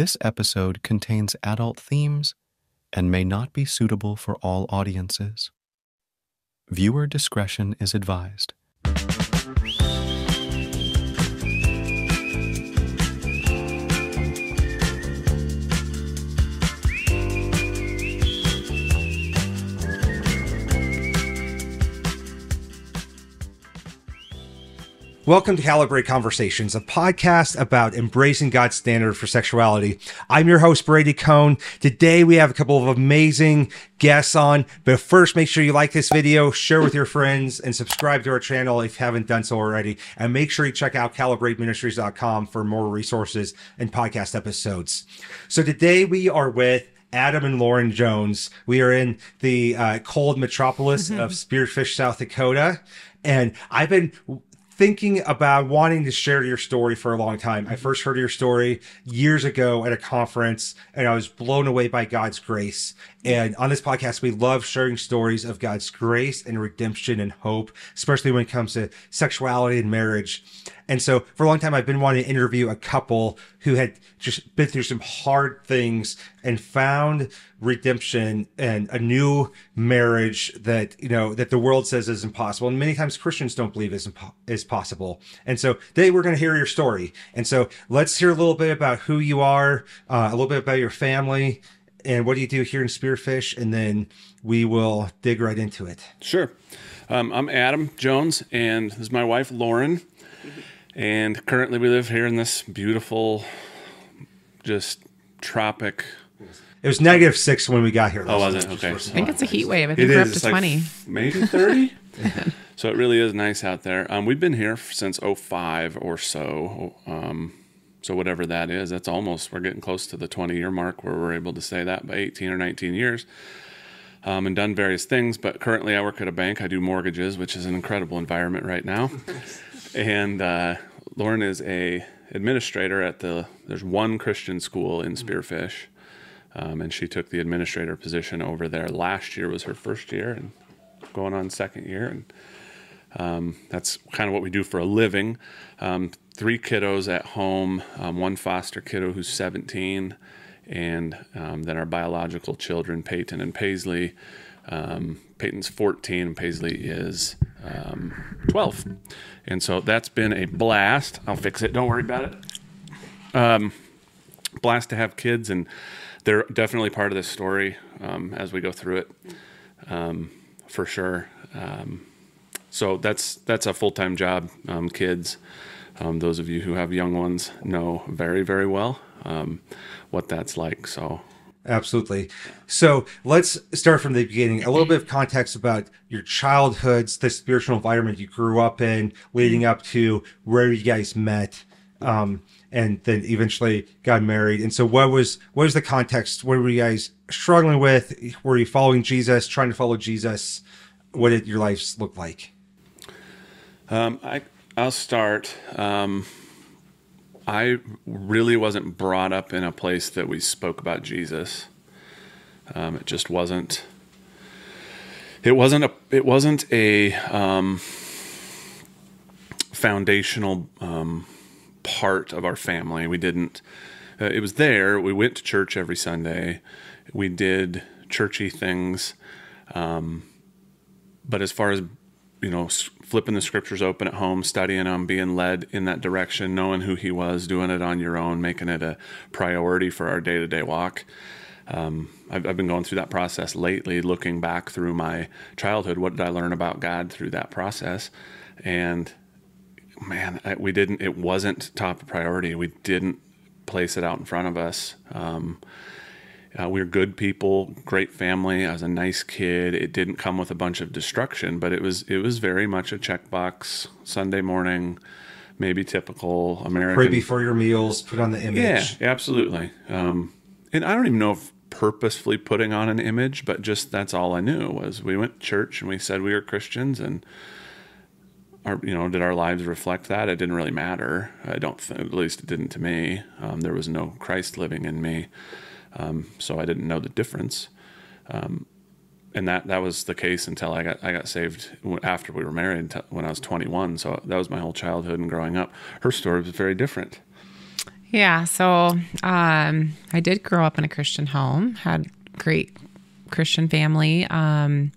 This episode contains adult themes and may not be suitable for all audiences. Viewer discretion is advised. Welcome to Calibrate Conversations, a podcast about embracing God's standard for sexuality. I'm your host, Brady Cohn. Today we have a couple of amazing guests on, but first make sure you like this video, share with your friends, and subscribe to our channel if you haven't done so already. And make sure you check out calibrateministries.com for more resources and podcast episodes. So today we are with Adam and Lauren Jones. We are in the uh, cold metropolis of Spearfish, South Dakota. And I've been thinking about wanting to share your story for a long time. I mm-hmm. first heard your story years ago at a conference and I was blown away by God's grace. Mm-hmm. And on this podcast, we love sharing stories of God's grace and redemption and hope, especially when it comes to sexuality and marriage. And so for a long time, I've been wanting to interview a couple who had just been through some hard things and found redemption and a new marriage that, you know, that the world says is impossible. And many times Christians don't believe is, impo- is possible. And so today we're going to hear your story. And so let's hear a little bit about who you are, uh, a little bit about your family, and what do you do here in Spearfish, and then we will dig right into it. Sure. Um, I'm Adam Jones, and this is my wife, Lauren. And currently, we live here in this beautiful, just tropic. It was negative six when we got here. Oh, was it? Okay. I think it's a heat wave. I It think we're up to It's like 20. f- maybe 30. so it really is nice out there. Um, we've been here since 05 or so. Um, so whatever that is, that's almost, we're getting close to the 20 year mark where we're able to say that by 18 or 19 years. Um, and done various things, but currently I work at a bank. I do mortgages, which is an incredible environment right now. and uh, Lauren is a administrator at the. There's one Christian school in Spearfish, um, and she took the administrator position over there. Last year was her first year, and going on second year, and um, that's kind of what we do for a living. Um, three kiddos at home, um, one foster kiddo who's 17, and um, then our biological children, Peyton and Paisley. Um, Peyton's 14 and Paisley is um, 12. And so that's been a blast. I'll fix it. Don't worry about it. Um, blast to have kids, and they're definitely part of this story um, as we go through it, um, for sure. Um, so that's that's a full time job. Um, kids, those of you who have young ones know very very well what that's like. So Absolutely. So let's start from the beginning. A little bit of context about your childhoods, the spiritual environment you grew up in, leading up to where you guys met, um, and then eventually got married. And so, what was what was the context? What were you guys struggling with? Were you following Jesus, trying to follow Jesus? What did your lives look like? Um, I I'll start. Um, I really wasn't brought up in a place that we spoke about Jesus. Um, it just wasn't. It wasn't a. It wasn't a um, foundational um, part of our family. We didn't. Uh, it was there. We went to church every Sunday. We did churchy things. Um, but as far as you know flipping the scriptures open at home studying them being led in that direction knowing who he was doing it on your own making it a priority for our day-to-day walk. Um, I've, I've been going through that process lately looking back through my childhood. What did i learn about god through that process? And man I, we didn't it wasn't top priority. We didn't place it out in front of us. Um, uh, we were good people, great family. I was a nice kid. It didn't come with a bunch of destruction, but it was it was very much a checkbox Sunday morning, maybe typical American. Pray before your meals. Put on the image. Yeah, absolutely. Um, and I don't even know if purposefully putting on an image, but just that's all I knew was we went to church and we said we were Christians and our you know did our lives reflect that? It didn't really matter. I don't th- at least it didn't to me. Um, there was no Christ living in me, um, so I didn't know the difference. Um, and that that was the case until I got I got saved after we were married when I was 21. So that was my whole childhood and growing up. Her story was very different. Yeah, so um, I did grow up in a Christian home, had great Christian family. Um,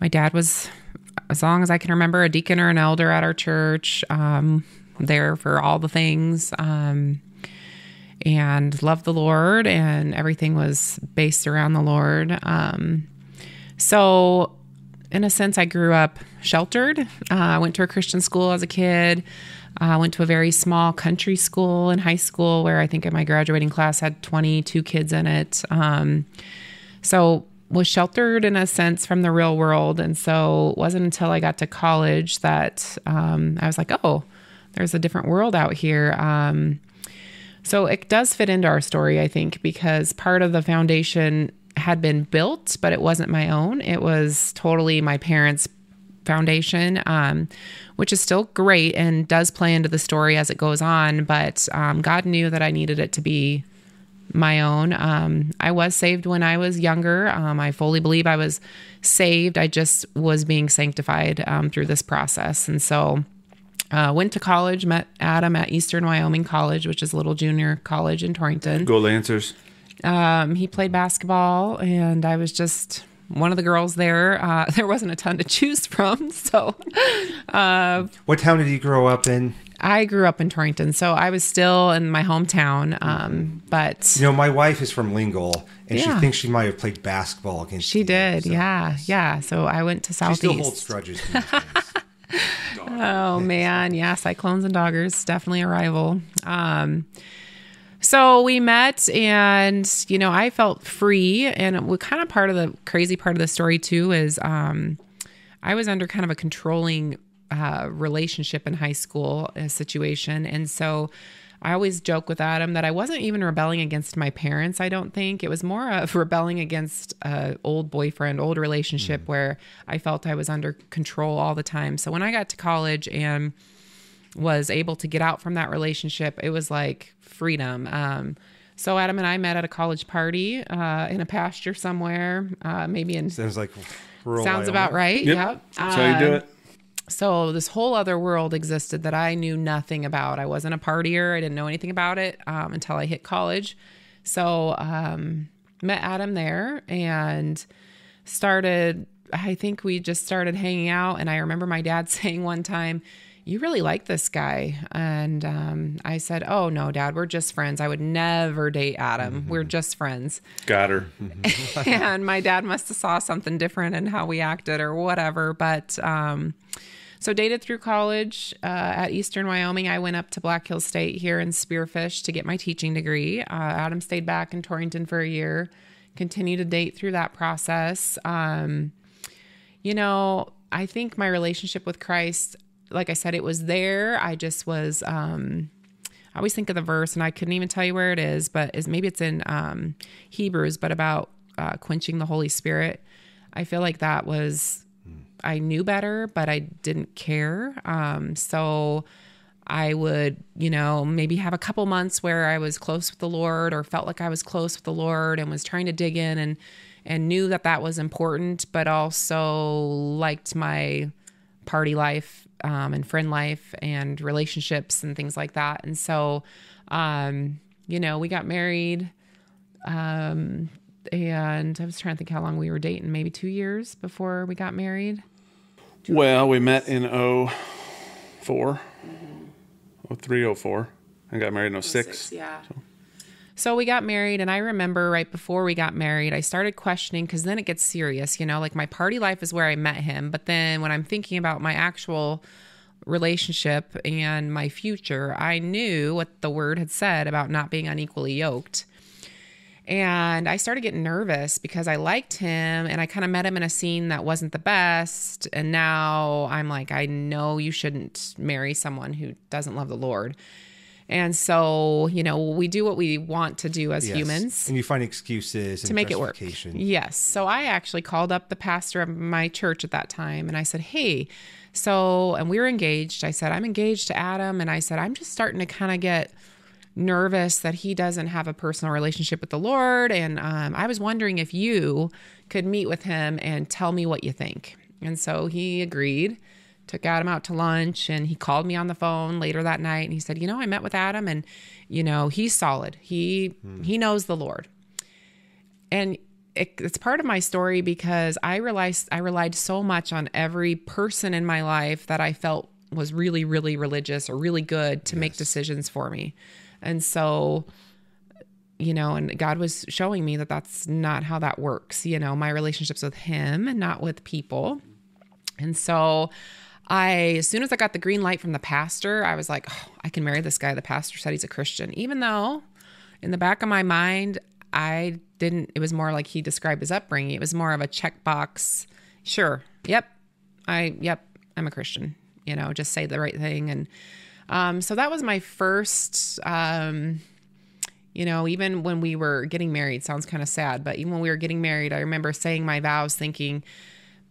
my dad was, as long as I can remember, a deacon or an elder at our church, um, there for all the things, um, and loved the Lord, and everything was based around the Lord. Um, so, in a sense, I grew up sheltered. Uh, I went to a Christian school as a kid. I uh, went to a very small country school in high school where I think in my graduating class had 22 kids in it. Um, so was sheltered in a sense from the real world. And so it wasn't until I got to college that um, I was like, oh, there's a different world out here. Um, so it does fit into our story, I think, because part of the foundation had been built, but it wasn't my own. It was totally my parents' foundation, um, which is still great and does play into the story as it goes on. But um, God knew that I needed it to be my own. Um, I was saved when I was younger. Um, I fully believe I was saved. I just was being sanctified um, through this process. And so, uh, went to college, met Adam at Eastern Wyoming College, which is a little junior college in Torrington. Go Lancers. Um, he played basketball, and I was just one of the girls there. Uh, there wasn't a ton to choose from. So, uh, what town did you grow up in? I grew up in Torrington, so I was still in my hometown. Um, but you know, my wife is from Lingle, and yeah. she thinks she might have played basketball against. She did, so. yeah, yeah. So I went to Southeast. She still holds grudges. oh man, yeah, Cyclones and Doggers definitely a rival. Um, so we met, and you know, I felt free, and what kind of part of the crazy part of the story too is um, I was under kind of a controlling uh, relationship in high school uh, situation. And so I always joke with Adam that I wasn't even rebelling against my parents, I don't think. It was more of rebelling against a old boyfriend, old relationship mm. where I felt I was under control all the time. So when I got to college and was able to get out from that relationship, it was like freedom. Um, so Adam and I met at a college party uh, in a pasture somewhere, uh, maybe in sounds like sounds Wyoming. about right. Yep. yep. That's how you do it. So this whole other world existed that I knew nothing about. I wasn't a partier. I didn't know anything about it um, until I hit college. So um, met Adam there and started. I think we just started hanging out. And I remember my dad saying one time, "You really like this guy," and um, I said, "Oh no, Dad, we're just friends. I would never date Adam. Mm-hmm. We're just friends." Got her. and my dad must have saw something different in how we acted or whatever, but. Um, so dated through college uh, at Eastern Wyoming. I went up to Black Hills State here in Spearfish to get my teaching degree. Uh, Adam stayed back in Torrington for a year. Continued to date through that process. Um, you know, I think my relationship with Christ, like I said, it was there. I just was. Um, I always think of the verse, and I couldn't even tell you where it is, but is maybe it's in um, Hebrews, but about uh, quenching the Holy Spirit. I feel like that was I knew better, but I didn't care. Um, so I would, you know, maybe have a couple months where I was close with the Lord or felt like I was close with the Lord and was trying to dig in and and knew that that was important, but also liked my party life um, and friend life and relationships and things like that. And so, um, you know, we got married. Um, and I was trying to think how long we were dating, maybe two years before we got married. Well, we met in 04, mm-hmm. 03, 04, and got married in 06. yeah. So. so. we got married, and I remember right before we got married, I started questioning because then it gets serious, you know, like my party life is where I met him. But then when I'm thinking about my actual relationship and my future, I knew what the word had said about not being unequally yoked. And I started getting nervous because I liked him and I kind of met him in a scene that wasn't the best. And now I'm like, I know you shouldn't marry someone who doesn't love the Lord. And so, you know, we do what we want to do as yes. humans. And you find excuses to make it work. Yes. So I actually called up the pastor of my church at that time and I said, Hey, so, and we were engaged. I said, I'm engaged to Adam. And I said, I'm just starting to kind of get nervous that he doesn't have a personal relationship with the Lord. And um, I was wondering if you could meet with him and tell me what you think. And so he agreed took Adam out to lunch and he called me on the phone later that night and he said, "You know, I met with Adam and you know, he's solid. He he knows the Lord." And it, it's part of my story because I realized I relied so much on every person in my life that I felt was really really religious or really good to make decisions for me. And so you know, and God was showing me that that's not how that works. You know, my relationships with Him and not with people. And so I, as soon as I got the green light from the pastor, I was like, oh, I can marry this guy. The pastor said he's a Christian, even though in the back of my mind, I didn't, it was more like he described his upbringing. It was more of a checkbox. Sure. Yep. I, yep. I'm a Christian, you know, just say the right thing. And, um, so that was my first, um, you know, even when we were getting married, sounds kind of sad, but even when we were getting married, I remember saying my vows thinking,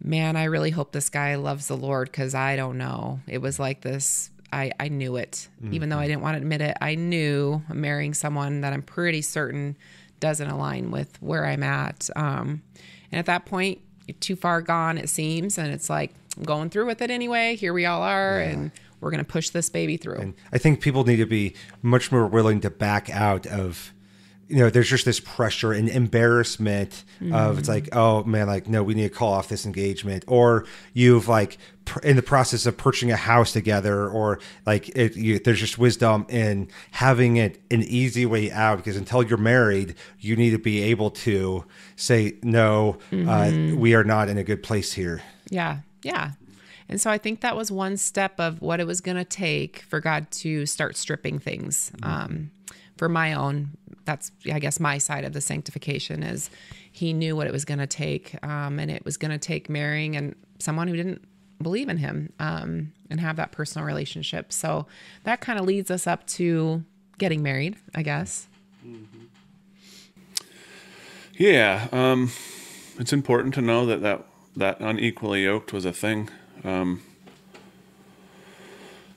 man, I really hope this guy loves the Lord because I don't know. It was like this. I, I knew it, mm-hmm. even though I didn't want to admit it. I knew I'm marrying someone that I'm pretty certain doesn't align with where I'm at. Um, and at that point, too far gone, it seems. And it's like, I'm going through with it anyway. Here we all are. Yeah. And we're going to push this baby through. And I think people need to be much more willing to back out of you know, there's just this pressure and embarrassment mm-hmm. of it's like, oh man, like no, we need to call off this engagement, or you've like pr- in the process of purchasing a house together, or like it, you, there's just wisdom in having it an easy way out because until you're married, you need to be able to say no, uh, mm-hmm. uh, we are not in a good place here. Yeah, yeah, and so I think that was one step of what it was going to take for God to start stripping things. Um, for my own, that's, I guess, my side of the sanctification is he knew what it was going to take. Um, and it was going to take marrying and someone who didn't believe in him um, and have that personal relationship. So that kind of leads us up to getting married, I guess. Mm-hmm. Yeah. Um, it's important to know that, that that unequally yoked was a thing um,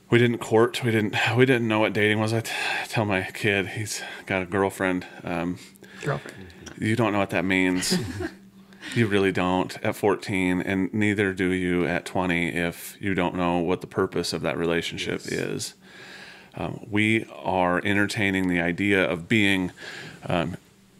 we didn't court. We didn't. We didn't know what dating was. I t- tell my kid he's got a girlfriend. Um, girlfriend. You don't know what that means. you really don't at 14, and neither do you at 20 if you don't know what the purpose of that relationship yes. is. Um, we are entertaining the idea of being um,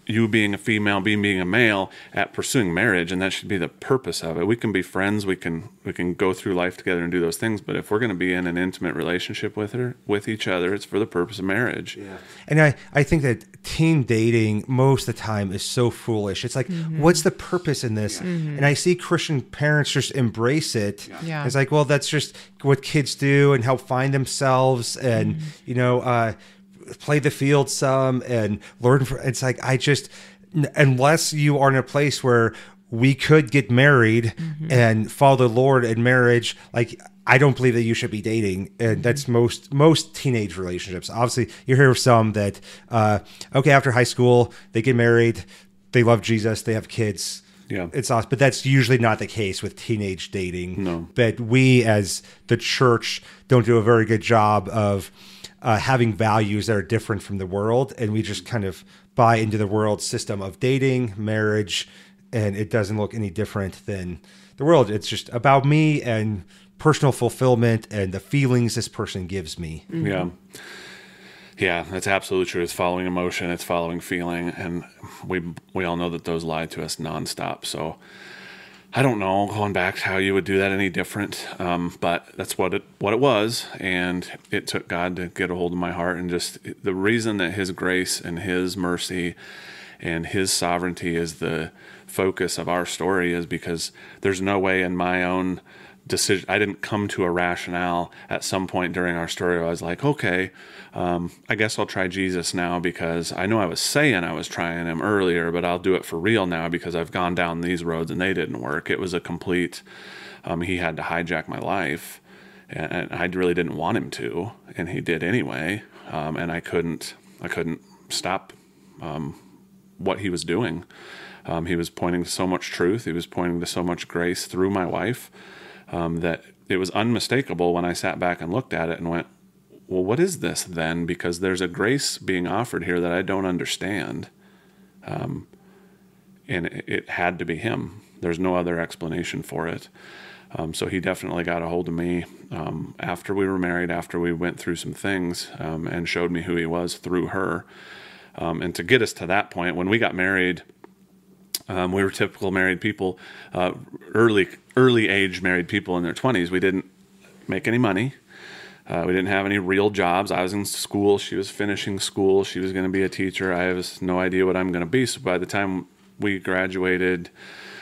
you being a female, being being a male at pursuing marriage, and that should be the purpose of it. We can be friends, we can we can go through life together and do those things, but if we're going to be in an intimate relationship with her with each other, it's for the purpose of marriage. Yeah, and I I think that teen dating most of the time is so foolish. It's like, mm-hmm. what's the purpose in this? Yeah. Mm-hmm. And I see Christian parents just embrace it. Yeah. yeah. it's like, well, that's just what kids do and help find themselves, and mm-hmm. you know. uh play the field some and learn. For, it's like I just unless you are in a place where we could get married mm-hmm. and follow the Lord in marriage, like I don't believe that you should be dating, and mm-hmm. that's most most teenage relationships. Obviously, you hear of some that uh, okay after high school they get married, they love Jesus, they have kids. Yeah, it's awesome, but that's usually not the case with teenage dating. No, but we as the church don't do a very good job of uh, having values that are different from the world, and we just kind of buy into the world system of dating, marriage, and it doesn't look any different than the world. It's just about me and personal fulfillment and the feelings this person gives me. Mm-hmm. Yeah. Yeah, that's absolutely true. It's following emotion, it's following feeling, and we we all know that those lie to us nonstop. So I don't know going back how you would do that any different, um, but that's what it what it was, and it took God to get a hold of my heart, and just the reason that His grace and His mercy and His sovereignty is the focus of our story is because there's no way in my own decision. I didn't come to a rationale at some point during our story. I was like, okay, um, I guess I'll try Jesus now because I know I was saying I was trying him earlier, but I'll do it for real now because I've gone down these roads and they didn't work. It was a complete. Um, he had to hijack my life, and, I really didn't want him to, and he did anyway. Um, and I couldn't. I couldn't stop um, what he was doing. Um, he was pointing to so much truth. He was pointing to so much grace through my wife um, that it was unmistakable when I sat back and looked at it and went, well, what is this then? Because there's a grace being offered here that I don't understand. Um, and it, it, had to be him. There's no other explanation for it. Um, so he definitely got a hold of me um, after we were married, after we went through some things, um, and showed me who he was through her. Um, and to get us to that point, when we got married, um, we were typical married people, uh, early early age married people in their twenties. We didn't make any money. Uh, we didn't have any real jobs. I was in school. She was finishing school. She was going to be a teacher. I have no idea what I'm going to be. So by the time we graduated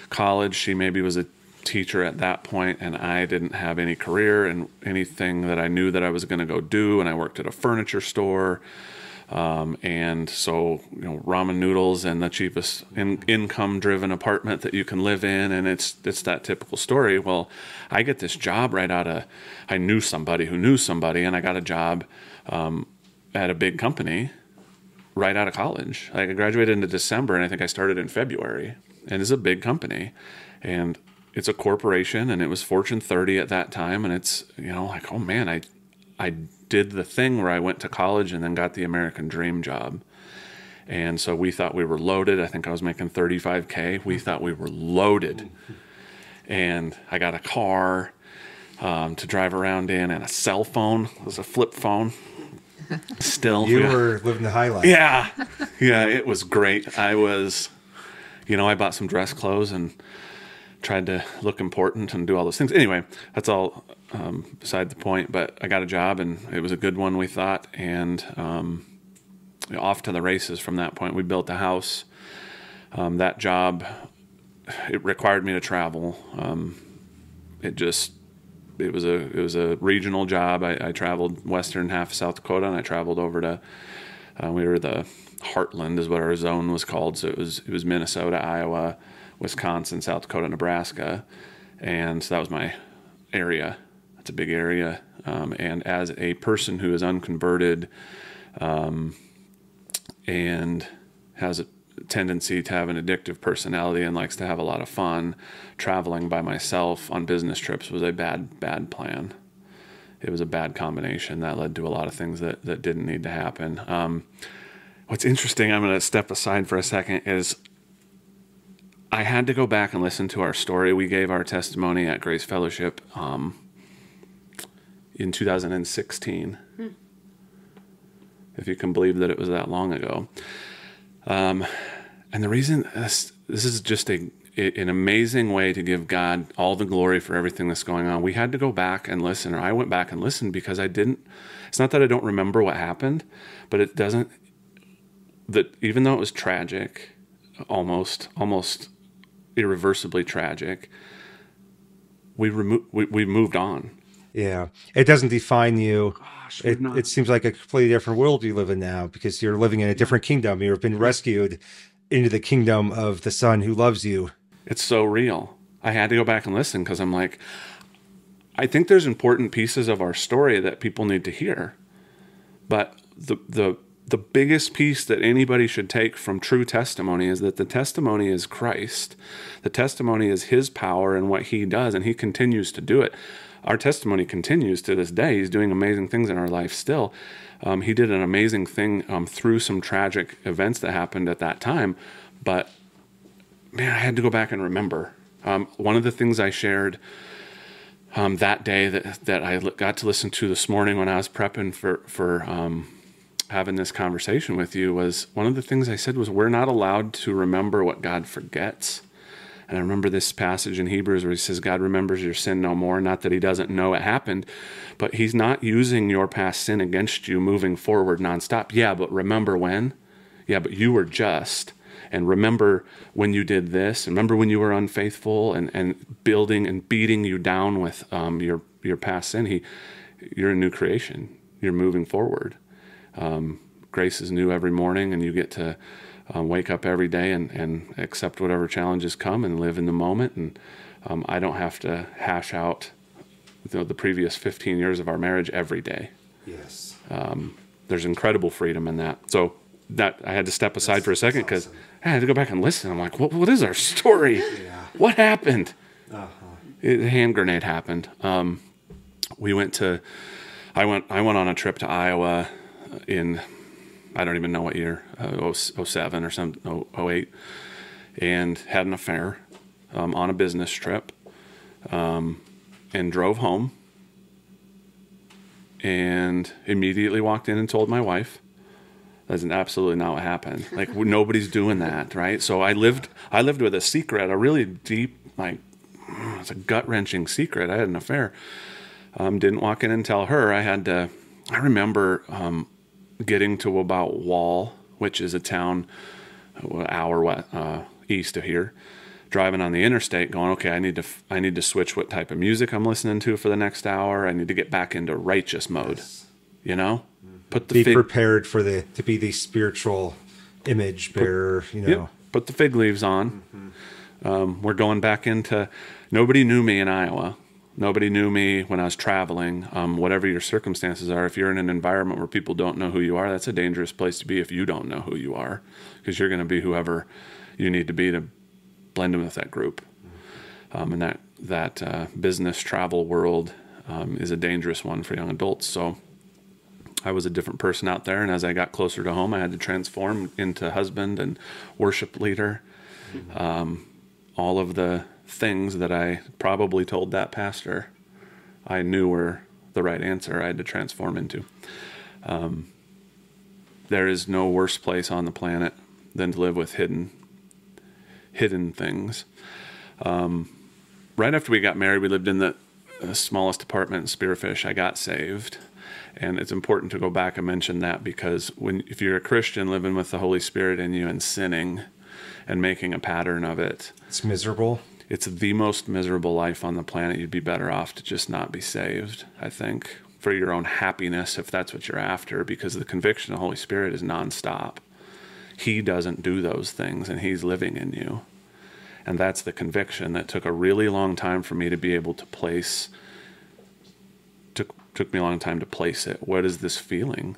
college, she maybe was a teacher at that point, and I didn't have any career and anything that I knew that I was going to go do. And I worked at a furniture store. Um, and so, you know, ramen noodles and the cheapest in, income-driven apartment that you can live in, and it's it's that typical story. Well, I get this job right out of I knew somebody who knew somebody, and I got a job um, at a big company right out of college. Like I graduated in December, and I think I started in February, and it's a big company, and it's a corporation, and it was Fortune 30 at that time, and it's you know like oh man, I I did the thing where I went to college and then got the American dream job. And so we thought we were loaded. I think I was making 35K. We thought we were loaded. And I got a car um, to drive around in and a cell phone. It was a flip phone. Still. You yeah. were living the high life. Yeah. Yeah, it was great. I was, you know, I bought some dress clothes and tried to look important and do all those things. Anyway, that's all um, beside the point. But I got a job and it was a good one, we thought, and um, off to the races from that point. We built a house. Um, that job, it required me to travel. Um, it just, it was a it was a regional job. I, I, traveled western half of South Dakota, and I traveled over to. Uh, we were the Heartland, is what our zone was called. So it was it was Minnesota, Iowa, Wisconsin, South Dakota, Nebraska, and so that was my area. It's a big area, um, and as a person who is unconverted, um, and has a tendency to have an addictive personality and likes to have a lot of fun, traveling by myself on business trips was a bad bad plan. It was a bad combination that led to a lot of things that that didn't need to happen. Um, what's interesting, I'm going to step aside for a second, is I had to go back and listen to our story. We gave our testimony at Grace Fellowship um, in 2016. Hmm. If you can believe that it was that long ago. Um, and the reason this, this is just a, an amazing way to give God all the glory for everything that's going on. We had to go back and listen, or I went back and listened because I didn't. It's not that I don't remember what happened, but it doesn't. That even though it was tragic, almost almost irreversibly tragic, we remo- we, we moved on. Yeah, it doesn't define you. Gosh, it, it seems like a completely different world you live in now because you're living in a different kingdom. You've been rescued into the kingdom of the Son who loves you. It's so real. I had to go back and listen because I'm like, I think there's important pieces of our story that people need to hear, but the the the biggest piece that anybody should take from true testimony is that the testimony is Christ. The testimony is his power and what he does, and he continues to do it. Our testimony continues to this day. He's doing amazing things in our life still. Um, he did an amazing thing um, through some tragic events that happened at that time, but man, I had to go back and remember. Um, one of the things I shared um, that day that, that I got to listen to this morning when I was prepping for, for um, having this conversation with you was one of the things I said was we're not allowed to remember what God forgets. And I remember this passage in Hebrews where he says, God remembers your sin no more. Not that he doesn't know it happened, but he's not using your past sin against you moving forward nonstop. Yeah, but remember when? Yeah, but you were just. And remember when you did this. And remember when you were unfaithful and, and building and beating you down with um, your, your past sin. He, you're a new creation. You're moving forward. Um, grace is new every morning, and you get to um, wake up every day and, and accept whatever challenges come and live in the moment. And um, I don't have to hash out you know, the previous 15 years of our marriage every day. Yes. Um, there's incredible freedom in that. So that I had to step aside that's, for a second because awesome. I had to go back and listen. I'm like, what, what is our story? Yeah. What happened? Uh-huh. It, the hand grenade happened. Um, we went to, I went, I went on a trip to Iowa in I don't even know what year, uh, 07 or some 08, and had an affair um, on a business trip. Um, and drove home and immediately walked in and told my wife. That's absolutely not what happened. Like nobody's doing that, right? So I lived, I lived with a secret, a really deep, like it's a gut wrenching secret. I had an affair. Um, didn't walk in and tell her. I had to. I remember um, getting to about Wall, which is a town an hour uh, east of here, driving on the interstate, going, okay, I need to I need to switch what type of music I'm listening to for the next hour. I need to get back into righteous mode. You know, put the be fig- prepared for the to be the spiritual image bearer. Put, you know, yep, put the fig leaves on. Mm-hmm. Um, we're going back into. Nobody knew me in Iowa. Nobody knew me when I was traveling. Um, whatever your circumstances are, if you're in an environment where people don't know who you are, that's a dangerous place to be if you don't know who you are, because you're going to be whoever you need to be to blend in with that group. Um, and that that uh, business travel world um, is a dangerous one for young adults. So I was a different person out there, and as I got closer to home, I had to transform into husband and worship leader. Um, all of the things that I probably told that pastor I knew were the right answer I had to transform into. Um, there is no worse place on the planet than to live with hidden hidden things. Um, right after we got married, we lived in the smallest apartment in Spearfish. I got saved. And it's important to go back and mention that because when if you're a Christian living with the Holy Spirit in you and sinning and making a pattern of it, it's miserable it's the most miserable life on the planet. You'd be better off to just not be saved, I think, for your own happiness, if that's what you're after, because the conviction of the Holy Spirit is nonstop. He doesn't do those things, and He's living in you. And that's the conviction that took a really long time for me to be able to place. Took took me a long time to place it. What is this feeling?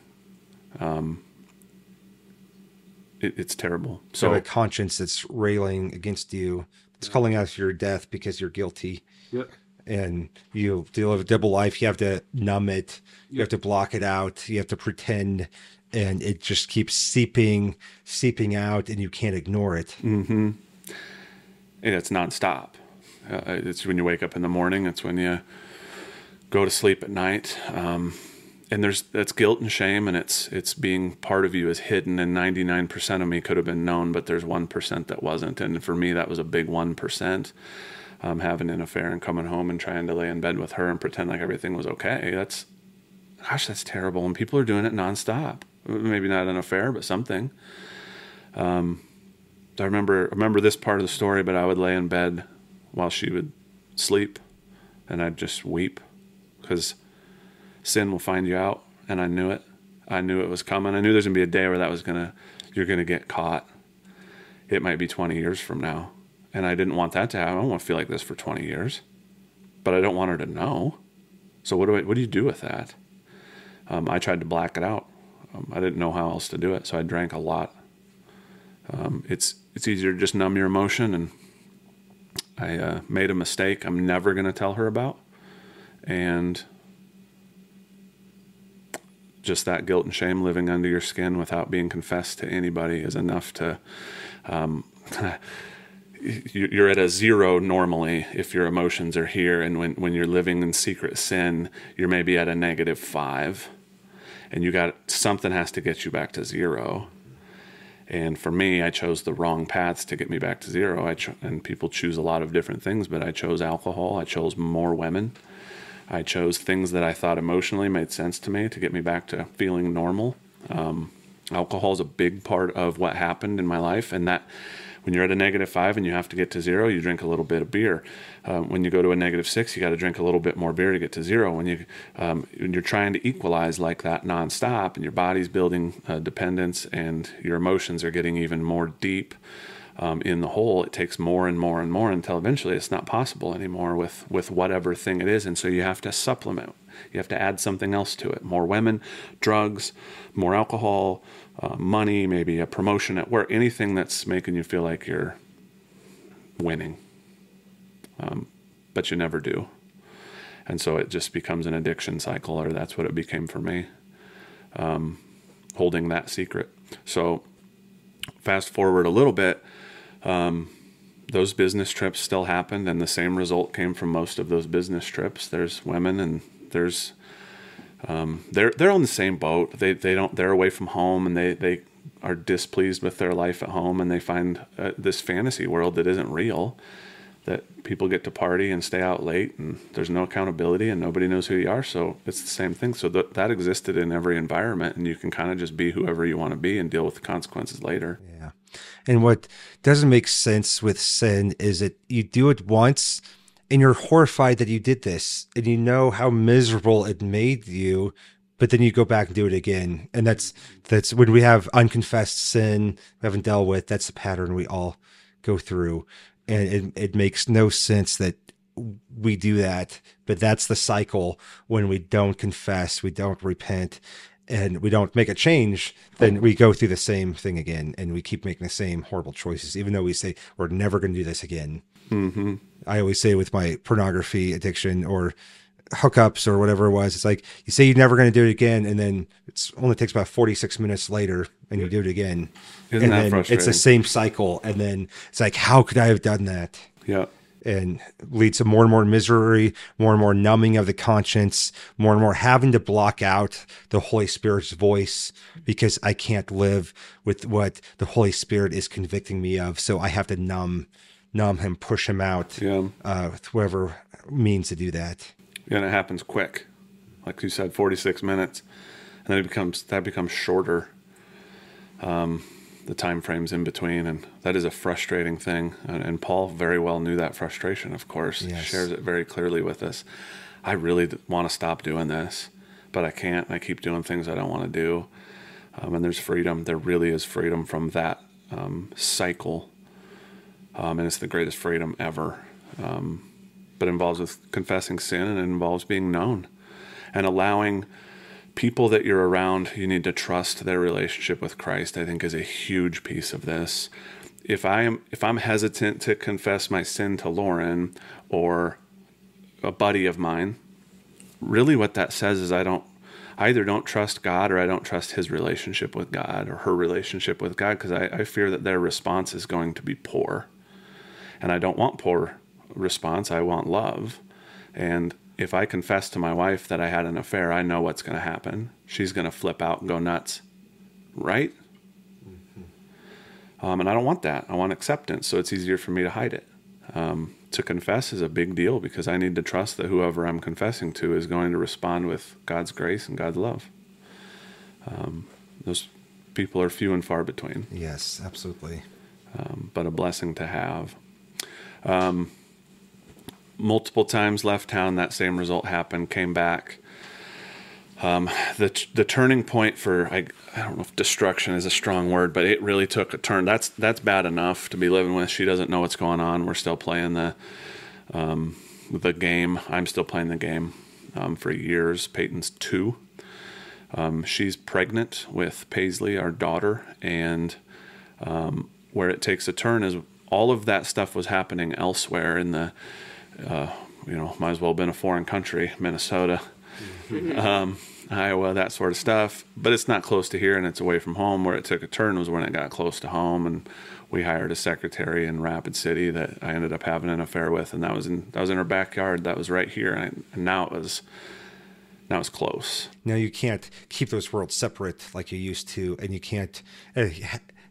Um, it, it's terrible. So a conscience that's railing against you it's calling out your death because you're guilty. Yep. And you deal with a double life. You have to numb it. You have to block it out. You have to pretend, and it just keeps seeping, seeping out, and you can't ignore it. Mm-hmm. And it's nonstop. Uh, it's when you wake up in the morning. It's when you go to sleep at night. Um, and there's that's guilt and shame and it's it's being part of you is hidden and 99% of me could have been known but there's 1% that wasn't. And for me that was a big 1% um, having an affair and coming home and trying to lay in bed with her and pretend like everything was okay that's gosh that's terrible. And people are doing it nonstop. Maybe not an affair but something. Um, I remember remember this part of the story but I would lay in bed while she would sleep and I'd just weep because sin will find you out. And I knew it. I knew it was coming. I knew there's gonna be a day where that was gonna, you're gonna get caught. It might be 20 years from now. And I didn't want that to happen. I don't want to feel like this for 20 years. But I don't want her to know. So what do I, what do you do with that? Um, I tried to black it out. Um, I didn't know how else to do it, so I drank a lot. Um, it's it's easier to just numb your emotion, and I uh, made a mistake. I'm never going to tell her about, and just that guilt and shame living under your skin without being confessed to anybody is enough to um, you're at a zero normally if your emotions are here and when, when you're living in secret sin you're maybe at a negative five and you got something has to get you back to zero. And for me i chose the wrong paths to get me back to zero. I cho- and people choose a lot of different things but i chose alcohol. I chose more women I chose things that I thought emotionally made sense to me to get me back to feeling normal. Um, alcohol is a big part of what happened in my life, and that when you're at a negative five and you have to get to zero, you drink a little bit of beer. Um, when you go to a negative six, you got to drink a little bit more beer to get to zero. When you um, when you're trying to equalize like that nonstop, and your body's building uh, dependence, and your emotions are getting even more deep um, in the hole, it takes more and more and more until eventually it's not possible anymore with with whatever thing it is, and so you have to supplement. You have to add something else to it: more women, drugs, more alcohol, uh, money, maybe a promotion at work, anything that's making you feel like you're winning, um, but you never do. And so it just becomes an addiction cycle, or that's what it became for me. Um, holding that secret. So fast forward a little bit um, those business trips still happened, and the same result came from most of those business trips. There's women, and there's um, they're they're on the same boat. They they don't they're away from home, and they they are displeased with their life at home, and they find uh, this fantasy world that isn't real. That people get to party and stay out late, and there's no accountability, and nobody knows who you are. So it's the same thing. So th- that existed in every environment, and you can kind of just be whoever you want to be and deal with the consequences later. Yeah. And what doesn't make sense with sin is that you do it once and you're horrified that you did this and you know how miserable it made you but then you go back and do it again. And that's that's when we have unconfessed sin we haven't dealt with that's the pattern we all go through. And it, it makes no sense that we do that but that's the cycle when we don't confess we don't repent and we don't make a change, then we go through the same thing again, and we keep making the same horrible choices, even though we say we're never going to do this again. Mm-hmm. I always say with my pornography addiction or hookups or whatever it was, it's like you say you're never going to do it again, and then it only takes about 46 minutes later, and you do it again. Isn't and that then frustrating? it's the same cycle, and then it's like, how could I have done that? Yeah. And leads to more and more misery, more and more numbing of the conscience, more and more having to block out the Holy Spirit's voice because I can't live with what the Holy Spirit is convicting me of. So I have to numb, numb him, push him out, Yeah. uh, with whatever means to do that. and it happens quick like you said 46 minutes and then it becomes that becomes shorter um, the time frames in between and that is a frustrating thing. And, and paul very well knew that frustration of course Yes. shares it very clearly with us. I really want to stop doing this but i can't. I keep doing things i don't want to do. Um, and there's freedom. There really is freedom from that um, cycle. Um, and it's the greatest freedom ever. Um, but it involves with confessing sin and it involves being known and allowing people that you're around you need to trust their relationship with Christ I think is a huge piece of this if I am if I'm hesitant to confess my sin to Lauren or a buddy of mine really what that says is I don't I either don't trust God or I don't trust his relationship with God or her relationship with God because I, I fear that their response is going to be poor and I don't want poor response. I want love. And if I confess to my wife that I had an affair, I know what's going to happen. She's going to flip out and go nuts, right? Um, and I don't want that. I want acceptance, so it's easier for me to hide it. Um, to confess is a big deal because I need to trust that whoever I'm confessing to is going to respond with God's grace and God's love. Um, those people are few and far between Yes, absolutely. um, but a blessing to have. Multiple times left town, that same result happened, came back. Um, the the turning point for I, I don't know if destruction is a strong word, but it really took a turn. That's that's bad enough to be living with. She doesn't know what's going on. We're still playing the um, the game. I'm still playing the game um, for years. Peyton's two. Um, she's pregnant with Paisley, our daughter, and um, where it takes a turn is all of that stuff was happening elsewhere in the, uh, you know, might as well have been a foreign country, Minnesota, um, Iowa, that sort of stuff. But it's not close to here, and it's away from home. Where it took a turn was when it got close to home, and we hired a secretary in Rapid City that I ended up having an affair with, and that was in that was in her backyard. That was right here, and, I, and now it was now it's close. Now you can't keep those worlds separate like you used to, and you can't uh,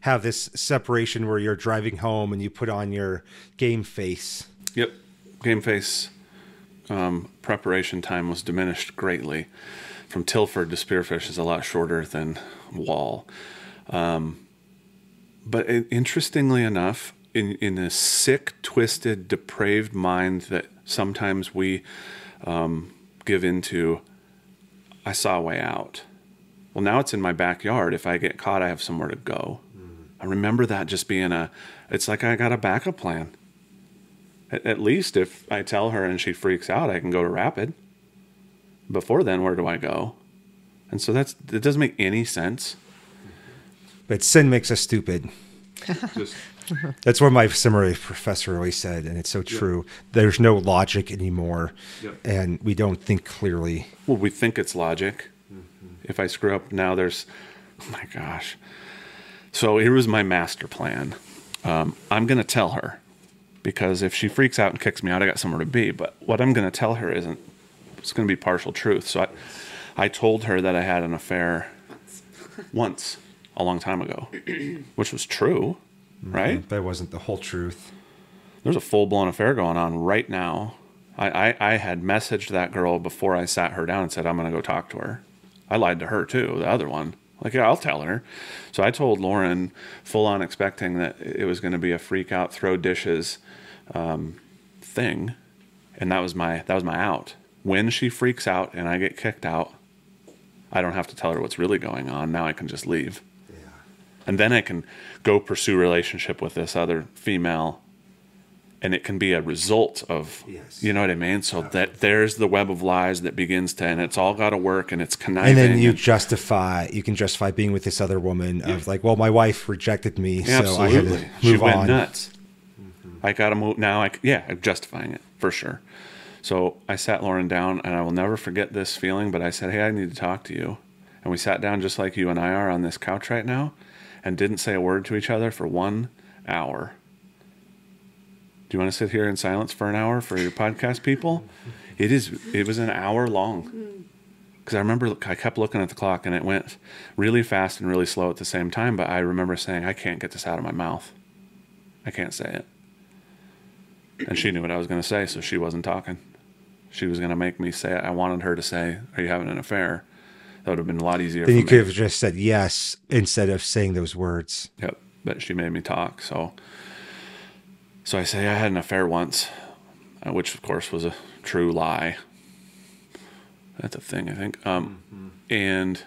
have this separation where you're driving home and you put on your game face. Yep. Game face um, preparation time was diminished greatly. From Tilford to Spearfish is a lot shorter than Wall. Um, but it, interestingly enough, in, in a sick, twisted, depraved mind that sometimes we um, give into, I saw a way out. Well, now it's in my backyard. If I get caught, I have somewhere to go. I remember that just being a, it's like I got a backup plan. At, at least if I tell her and she freaks out, I can go to Rapid. Before then, where do I go? And so that's, it doesn't make any sense. But sin makes us stupid. Just, That's what my seminary professor always said, and it's so true. There's no logic anymore, Yep. and we don't think clearly. well, we think it's logic. If I screw up now, there's, oh my gosh. So here was my master plan. Um, I'm going to tell her because if she freaks out and kicks me out, I got somewhere to be. But what I'm going to tell her isn't, it's going to be partial truth. So I, I told her that I had an affair once a long time ago, which was true, mm-hmm. right? That wasn't the whole truth. There's a full blown affair going on right now. I, I, I had messaged that girl before I sat her down and said, I'm going to go talk to her. I lied to her too, the other one. Like, yeah, I'll tell her. So I told Lauren, full on expecting that it was going to be a freak out, throw dishes um, thing. And that was my that was my out. When she freaks out and I get kicked out, I don't have to tell her what's really going on. Now I can just leave. And then I can go pursue relationship with this other female and it can be a result of Yes. you know what I mean? So that there's the web of lies that begins to and it's all gotta work and it's conniving. And then you and- justify, you can justify being with this other woman of like, well, my wife rejected me, so I Absolutely. had to move She went on. nuts. Mm-hmm. I got to move now. I yeah, I'm justifying it for sure. So I sat Lauren down, and I will never forget this feeling. But I said, "Hey, I need to talk to you," and we sat down just like you and I are on this couch right now, and didn't say a word to each other for one hour. Do you want to sit here in silence for an hour for your podcast people? It is. It was an hour long because I remember I kept looking at the clock and it went really fast and really slow at the same time. But I remember saying, I can't get this out of my mouth. I can't say it. And she knew what I was going to say, so she wasn't talking. She was going to make me say it. I wanted her to say, Are you having an affair? That would have been a lot easier Then you me. could have just said yes instead of saying those words. Yep. But she made me talk. So, so I say I had an affair once, uh, which of course was a true lie. That's a thing, I think. Um, And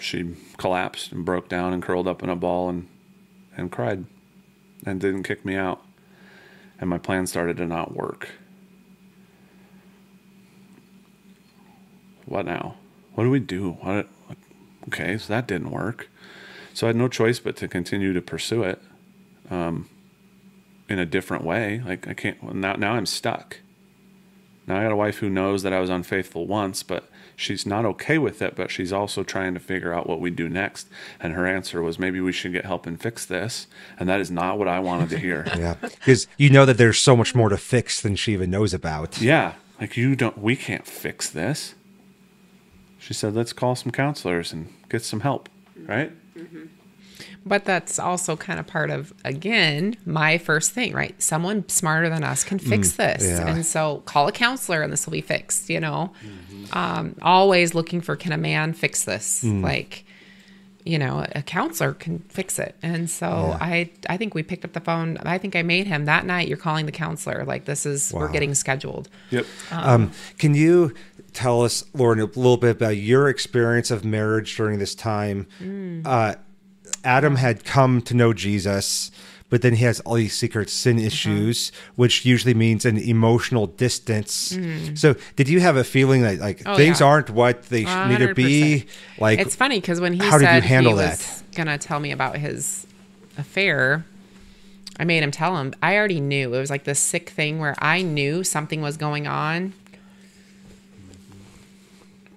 she collapsed and broke down and curled up in a ball and and cried and didn't kick me out. And my plan started to not work. What now? What do we do? What? Okay, so that didn't work. So I had no choice but to continue to pursue it um, in a different way. Like I can't well, now. Now I'm stuck. Now I got a wife who knows that I was unfaithful once, but she's not okay with it. But she's also trying to figure out what we do next. And her answer was, maybe we should get help and fix this. And that is not what I wanted to hear. Yeah. Because you know that there's so much more to fix than she even knows about. Yeah, like you don't. We can't fix this. She said, let's call some counselors and get some help. Right? But that's also kind of part of, again, my first thing, right? Someone smarter than us can fix this. yeah. And so call a counselor and this will be fixed, you know? Um, always looking for, can a man fix this? Like, you know, a counselor can fix it. And so I, I think we picked up the phone. I think I made him that night. You're calling the counselor. Like, this is, we're getting scheduled. Yep. Um, can you tell us, Lauren, a little bit about your experience of marriage during this time? Mm. Uh, Adam had come to know Jesus, but then he has all these secret sin uh-huh. issues, which usually means an emotional distance. Mm. So, did you have a feeling that like Oh, things yeah. aren't what they need to be? Like, it's funny because when he how did you said handle he that? was gonna tell me about his affair, I made him tell him. I already knew it was like this sick thing where I knew something was going on,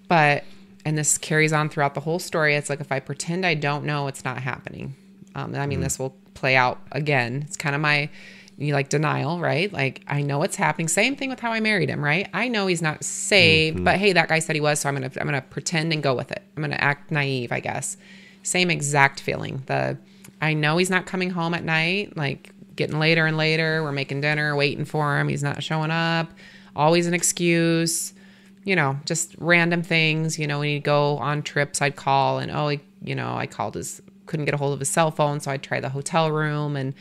but and this carries on throughout the whole story. It's like if I pretend I don't know, it's not happening. Um, I mean, this will play out again. It's kind of my you like denial, right? Like I know it's happening. Same thing with how I married him, right? I know he's not saved, but hey, that guy said he was, so I'm gonna I'm gonna pretend and go with it. I'm gonna act naive, I guess. Same exact feeling. The I know he's not coming home at night, like getting later and later. We're making dinner, waiting for him. He's not showing up. Always an excuse you know, just random things. You know, when he'd go on trips, I'd call and, oh, he, you know, I called his, couldn't get a hold of his cell phone. So I'd try the hotel room and,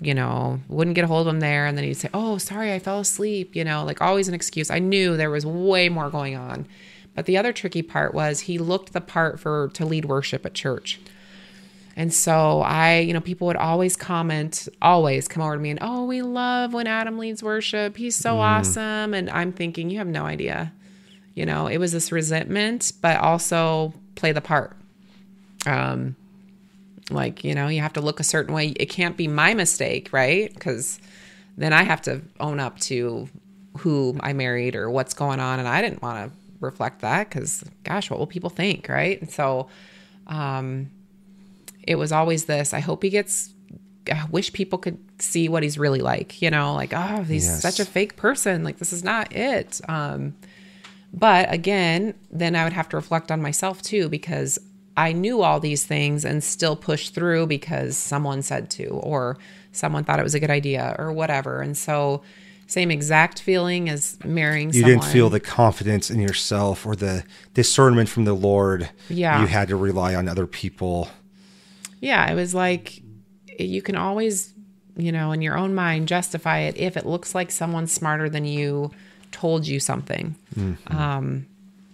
you know, wouldn't get a hold of him there. And then he'd say, oh, sorry, I fell asleep. You know, like always an excuse. I knew there was way more going on. But the other tricky part was he looked the part for to lead worship at church. And so I, you know, people would always comment, always come over to me and, oh, we love when Adam leads worship. He's so mm. awesome. And I'm thinking, you have no idea. You know, it was this resentment, but also play the part. Um, like, you know, you have to look a certain way. It can't be my mistake, right? Because then I have to own up to who I married or what's going on. And I didn't want to reflect that because, gosh, what will people think, right? And so, um, it was always this I hope he gets I wish people could see what he's really like, you know, like, oh, he's Yes. such a fake person. Like, this is not it. Um, but again, then I would have to reflect on myself too, because I knew all these things and still pushed through because someone said to, or someone thought it was a good idea, or whatever. And so, same exact feeling as marrying You someone. didn't feel the confidence in yourself or the discernment from the Lord. Yeah. You had to rely on other people. yeah, it was like you can always, you know, in your own mind justify it if it looks like someone smarter than you told you something. Um,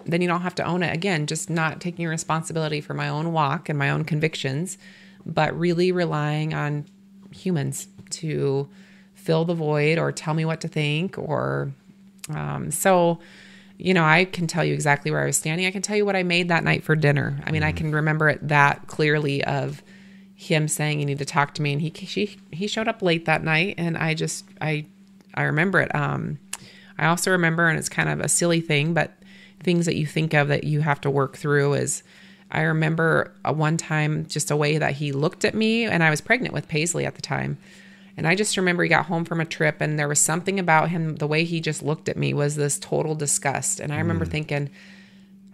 then you don't have to own it. Again, just not taking responsibility for my own walk and my own convictions, but really relying on humans to fill the void or tell me what to think or um, so you know i can tell you exactly where i was standing i can tell you what i made that night for dinner i mean i can remember it that clearly of him saying you need to talk to me and he she, he showed up late that night and i just i i remember it um i also remember and it's kind of a silly thing but things that you think of that you have to work through is i remember a one time just a way that he looked at me and i was pregnant with paisley at the time and I just remember he got home from a trip and there was something about him, the way he just looked at me was this total disgust. And I remember mm. thinking,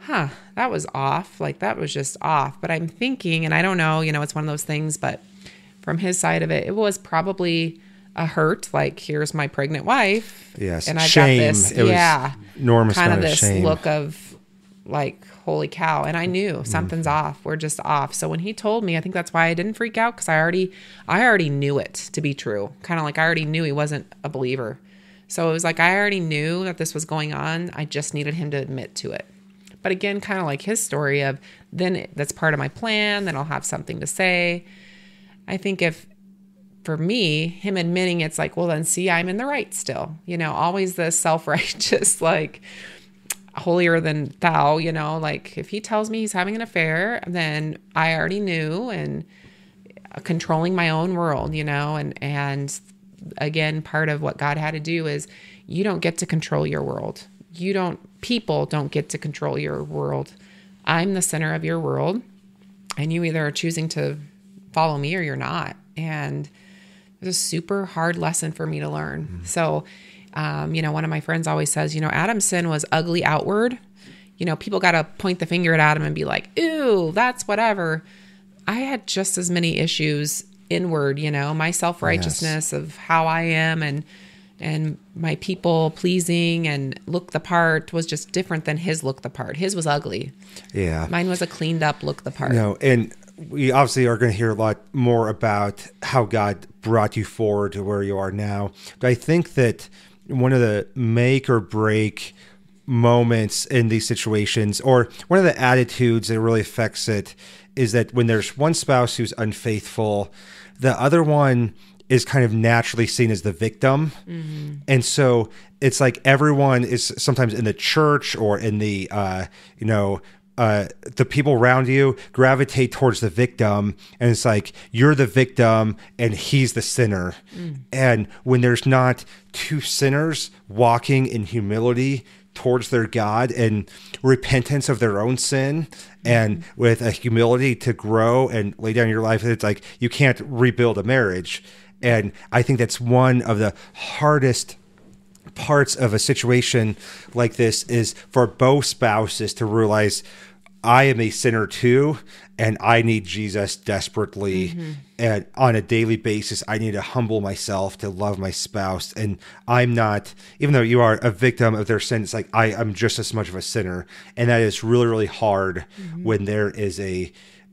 huh, that was off. Like that was just off. But I'm thinking, and I don't know, you know, it's one of those things, but from his side of it, it was probably a hurt. Like, here's my pregnant wife. Yes. And Shame. got this, It yeah, enormous kind of of this shame. look of like, holy cow. And I knew something's Mm-hmm. off. We're just off. So when he told me, I think that's why I didn't freak out because I already, I already knew it to be true. Kind of like I already knew he wasn't a believer. So it was like I already knew that this was going on. I just needed him to admit to it. But again, kind of like his story of then it, that's part of my plan. Then I'll have something to say. I think if for me, him admitting it's like, well, then see, I'm in the right still. You know, always the self righteous, like holier than thou, you know, like if he tells me he's having an affair, then I already knew and controlling my own world, you know, and, and again, part of what God had to do is you don't get to control your world. You don't, people don't get to control your world. I'm the center of your world and you either are choosing to follow me or you're not. And it was a super hard lesson for me to learn. So, um, you know, one of my friends always says, you know, Adam's sin was ugly outward. You know, people got to point the finger at Adam and be like, ooh, that's whatever. I had just as many issues inward, you know, my self righteousness of how I am and, and my people pleasing and look the part was just different than his look the part. His was ugly. Yeah. Mine was a cleaned up look the part. No, and we obviously are going to hear a lot more about how God brought you forward to where you are now. But I think that one of the make or break moments in these situations, or one of the attitudes that really affects it, is that when there's one spouse who's unfaithful, the other one is kind of naturally seen as the victim. And so it's like everyone is sometimes in the church or in the, uh, you know, uh, the people around you gravitate towards the victim, and it's like you're the victim and he's the sinner. And when there's not two sinners walking in humility towards their God and repentance of their own sin, and with a humility to grow and lay down your life, it's like you can't rebuild a marriage. And I think that's one of the hardest parts of a situation like this is for both spouses to realize I am a sinner too, and I need Jesus desperately. And on a daily basis, I need to humble myself to love my spouse. And I'm not, even though you are a victim of their sin, it's like I, I'm just as much of a sinner. And that is really, really hard when there is a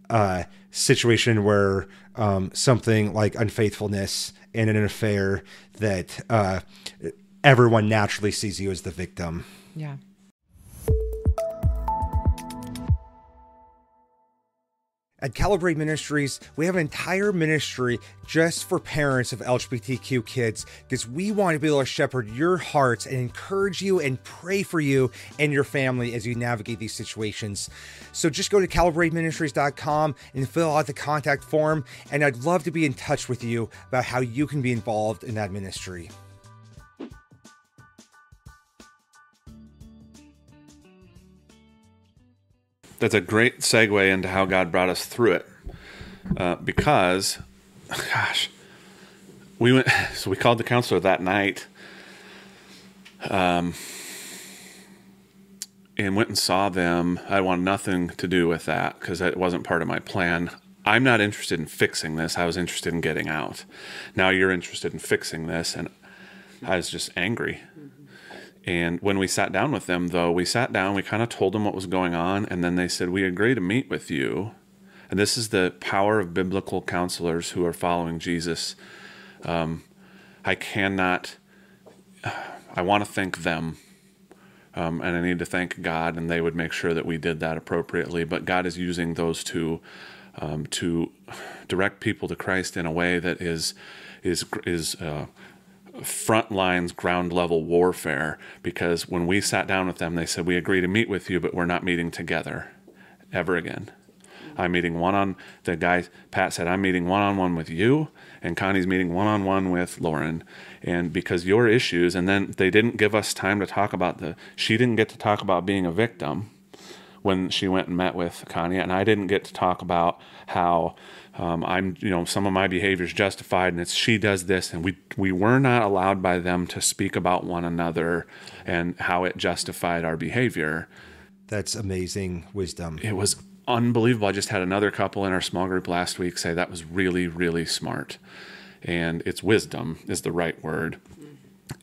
uh, situation where um, something like unfaithfulness and an affair that uh, everyone naturally sees you as the victim. Yeah. At Calibrate Ministries, we have an entire ministry just for parents of LGBTQ kids because we want to be able to shepherd your hearts and encourage you and pray for you and your family as you navigate these situations. So just go to calibrateministries.com and fill out the contact form, and I'd love to be in touch with you about how you can be involved in that ministry. That's a great segue into how God brought us through it. Uh, because, gosh, we went. So we called the counselor that night. Um, and went and saw them. I want nothing to do with that because that wasn't part of my plan. I'm not interested in fixing this. I was interested in getting out. Now you're interested in fixing this, and I was just angry. And when we sat down with them, though, we sat down, we kind of told them what was going on, and then they said, We agree to meet with you. And this is the power of biblical counselors who are following Jesus. Um, I cannot, I want to thank them. Um, and I need to thank God, and they would make sure that we did that appropriately. But God is using those two um, to direct people to Christ in a way that is is is uh, front lines, ground level warfare. Because when we sat down with them, they said, "We agree to meet with you, but we're not meeting together ever again." I'm meeting one on the guy Pat said I'm meeting one on one with you and Connie's meeting one on one with Lauren and because your issues and then they didn't give us time to talk about the she didn't get to talk about being a victim when she went and met with Connie and I didn't get to talk about how um, I'm you know some of my behavior is justified and it's she does this and we we were not allowed by them to speak about one another and how it justified our behavior That's amazing wisdom. it was unbelievable. I just had another couple in our small group last week say that was really, really smart. And it's wisdom is the right word.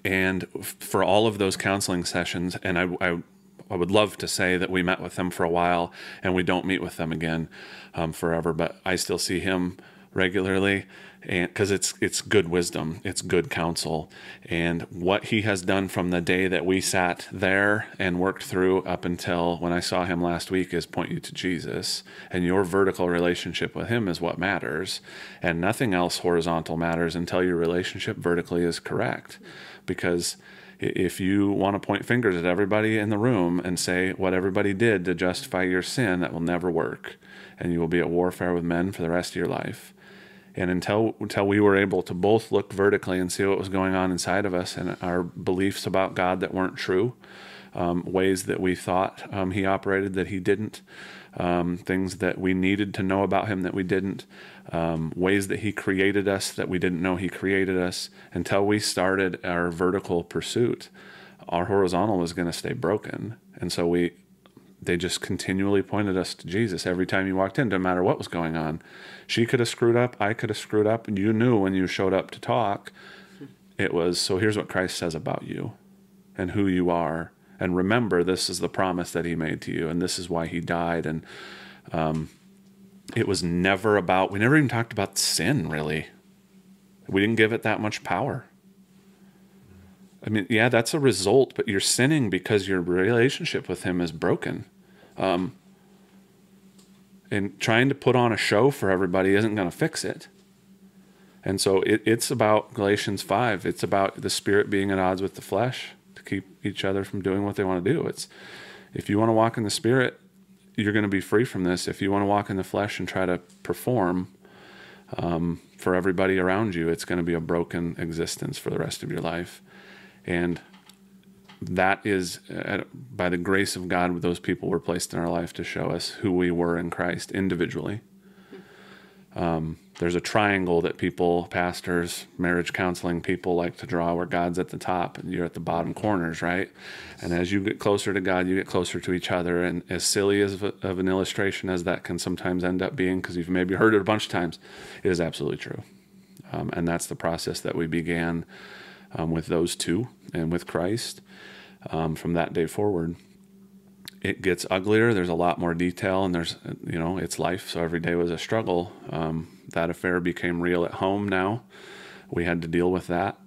And for all of those counseling sessions, and I, I, I would love to say that we met with them for a while and we don't meet with them again um, forever, but I still see him regularly and because it's it's good wisdom it's good counsel. And what he has done from the day that we sat there and worked through up until when i saw him last week is point you to jesus. And your vertical relationship with him is what matters. And nothing else horizontal matters until your relationship vertically is correct. Because if you want to point fingers at everybody in the room and say what everybody did to justify your sin that will never work and you will be at warfare with men for the rest of your life. And until until we were able to both look vertically and see what was going on inside of us and our beliefs about God that weren't true, um, ways that we thought um, He operated that He didn't, um, things that we needed to know about Him that we didn't, um, ways that He created us that we didn't know He created us, until we started our vertical pursuit, our horizontal was going to stay broken, and so we they just continually pointed us to Jesus every time you walked in, no matter what was going on. She could have screwed up, I could have screwed up, and you knew when you showed up to talk, it was so here's what Christ says about you and who you are. And remember, this is the promise that he made to you, and this is why he died. And um, it was never about, we never even talked about sin, really. We didn't give it that much power. I mean, yeah, that's a result, but you're sinning because your relationship with him is broken. Um, and trying to put on a show for everybody isn't going to fix it. And so it, it's about Galatians 5. It's about the spirit being at odds with the flesh to keep each other from doing what they want to do. It's if you want to walk in the spirit, you're going to be free from this. If you want to walk in the flesh and try to perform um, for everybody around you, it's going to be a broken existence for the rest of your life. And that is, uh, by the grace of God, those people were placed in our life to show us who we were in Christ individually. Um, there's a triangle that people, pastors, marriage counseling people like to draw where God's at the top and you're at the bottom corners, right? And as you get closer to God, you get closer to each other. And as silly as of, of an illustration as that can sometimes end up being, because you've maybe heard it a bunch of times, it is absolutely true. Um, and that's the process that we began um, with those two and with Christ um, from that day forward. It gets uglier. There's a lot more detail, and there's, you know, it's life. So every day was a struggle. Um, that affair became real at home now. We had to deal with that.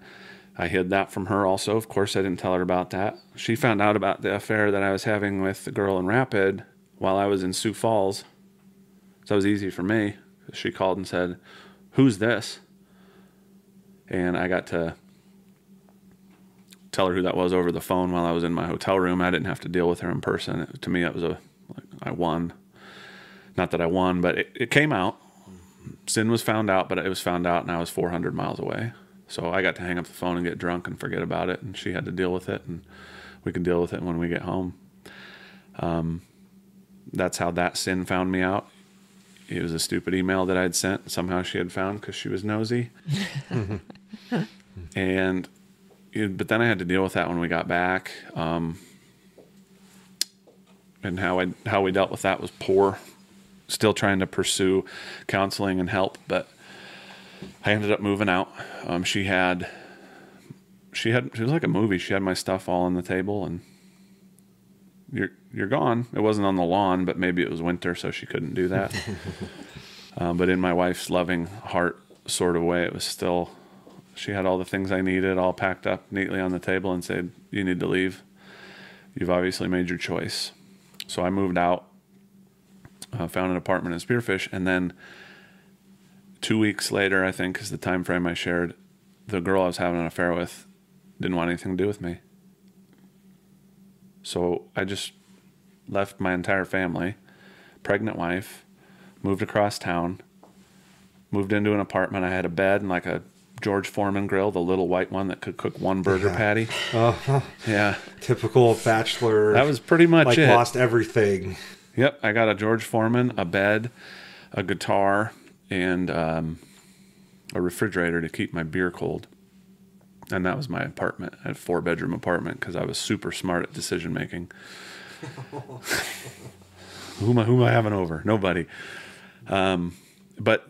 I hid that from her also. Of course, I didn't tell her about that. She found out about the affair that I was having with the girl in Rapid while I was in Sioux Falls. So it was easy for me. She called and said, Who's this? And I got to tell her who that was over the phone while I was in my hotel room. I didn't have to deal with her in person. It, to me, it was a like, I won. Not that I won, but it, it came out. Sin was found out, but it was found out, and I was 400 miles away. So I got to hang up the phone and get drunk and forget about it, and she had to deal with it, and we can deal with it when we get home. Um, that's how that sin found me out. It was a stupid email that I'd sent. Somehow she had found because she was nosy. and but then I had to deal with that when we got back. Um, and how I how we dealt with that was poor. Still trying to pursue counseling and help, but I ended up moving out. Um, she had she had she was like a movie. She had my stuff all on the table and you're you're gone. It wasn't on the lawn, but maybe it was winter, so she couldn't do that. um, but in my wife's loving heart sort of way, it was still she had all the things I needed all packed up neatly on the table and said, "You need to leave. You've obviously made your choice." So I moved out, uh, found an apartment in Spearfish, and then two weeks later, I think is the time frame I shared, the girl I was having an affair with didn't want anything to do with me. So I just left my entire family, pregnant wife, moved across town, moved into an apartment. I had a bed and like a George Foreman grill, the little white one that could cook one burger Yeah. patty. Uh, Yeah. typical bachelor. That was pretty much like it. lost everything. Yep, I got a George Foreman, a bed, a guitar, and um, a refrigerator to keep my beer cold. And that was my apartment. A four bedroom apartment because I was super smart at decision making. who am I? Who am I having over? Nobody. Um, but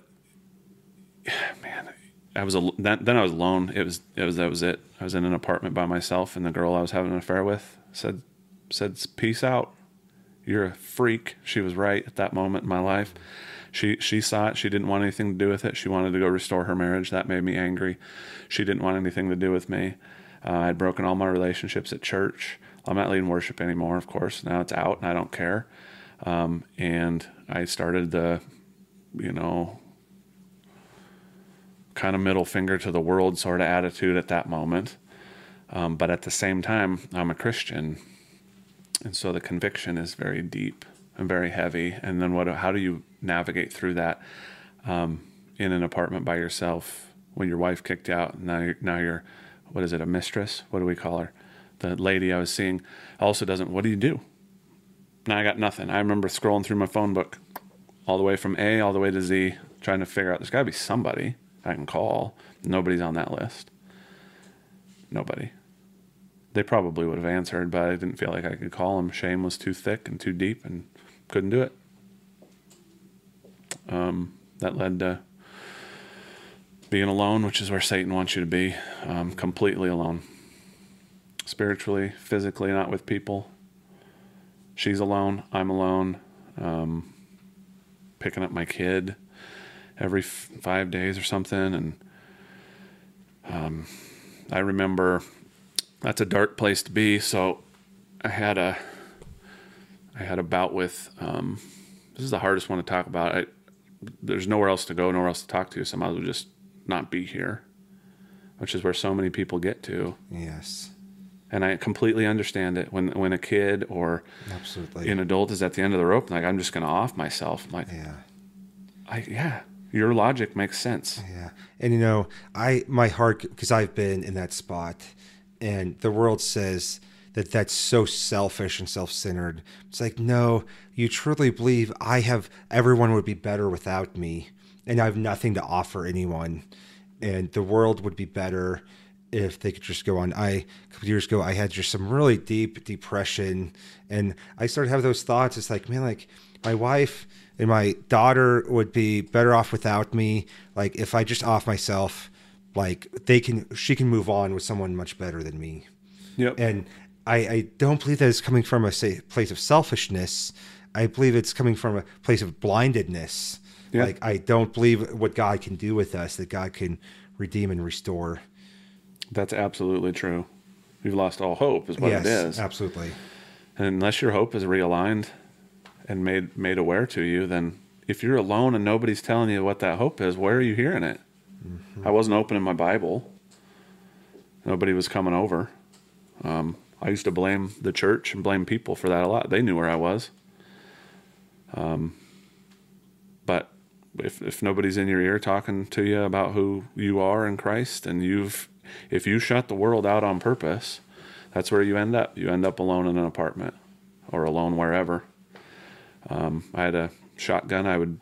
I was then, then I was alone. It was it was that was it. I was in an apartment by myself, and the girl I was having an affair with said said peace out. You're a freak. She was right at that moment in my life. She she saw it. She didn't want anything to do with it. She wanted to go restore her marriage. That made me angry. She didn't want anything to do with me. Uh, I had broken all my relationships at church. I'm not leading worship anymore, of course. Now it's out, and I don't care. Um, and I started the, you know, kind of middle finger to the world sort of attitude at that moment. Um, but at the same time, I'm a Christian, and so the conviction is very deep and very heavy. And then what? How do you navigate through that um, in an apartment by yourself when your wife kicked out? Now you're now you're what is it? A mistress? What do we call her? The lady I was seeing also doesn't. What do you do? Now I got nothing. I remember scrolling through my phone book all the way from A all the way to Z, trying to figure out there's got to be somebody I can call. Nobody's on that list. Nobody. They probably would have answered, but I didn't feel like I could call them. Shame was too thick and too deep, and couldn't do it. Um, that led to being alone, which is where Satan wants you to be, um, completely alone. Spiritually, physically, not with people. She's alone. I'm alone. Um, picking up my kid every f- five days or something, and um, I remember that's a dark place to be. So I had a I had a bout with. Um, this is the hardest one to talk about. I, there's nowhere else to go, nowhere else to talk to, so I might as well just not be here, which is where so many people get to. Yes, And I completely understand it when when a kid or absolutely. an adult is at the end of the rope, like I'm just going to off myself. I'm like, yeah. I, yeah, your logic makes sense. Yeah. And you know, I my heart because I've been in that spot and the world says that that's so selfish and self-centered. It's like, no, you truly believe I have everyone would be better without me and I have nothing to offer anyone and the world would be better if they could just go on. I a couple years ago I had just some really deep depression and I started having those thoughts. It's like, man, like my wife and my daughter would be better off without me. Like if I just off myself, like they can she can move on with someone much better than me. Yep. And I, I don't believe that it's coming from a say, place of selfishness. I believe it's coming from a place of blindedness. Yeah. Like I don't believe what God can do with us, that God can redeem and restore. That's absolutely true. We've lost all hope, is what yes, it is. absolutely. And unless your hope is realigned and made made aware to you, then if you're alone and nobody's telling you what that hope is, where are you hearing it? I wasn't opening my Bible. Nobody was coming over. Um, I used to blame the church and blame people for that a lot. They knew where I was. Um, but if if nobody's in your ear talking to you about who you are in Christ, and you've if you shut the world out on purpose, that's where you end up. You end up alone in an apartment or alone wherever. Um, I had a shotgun. I would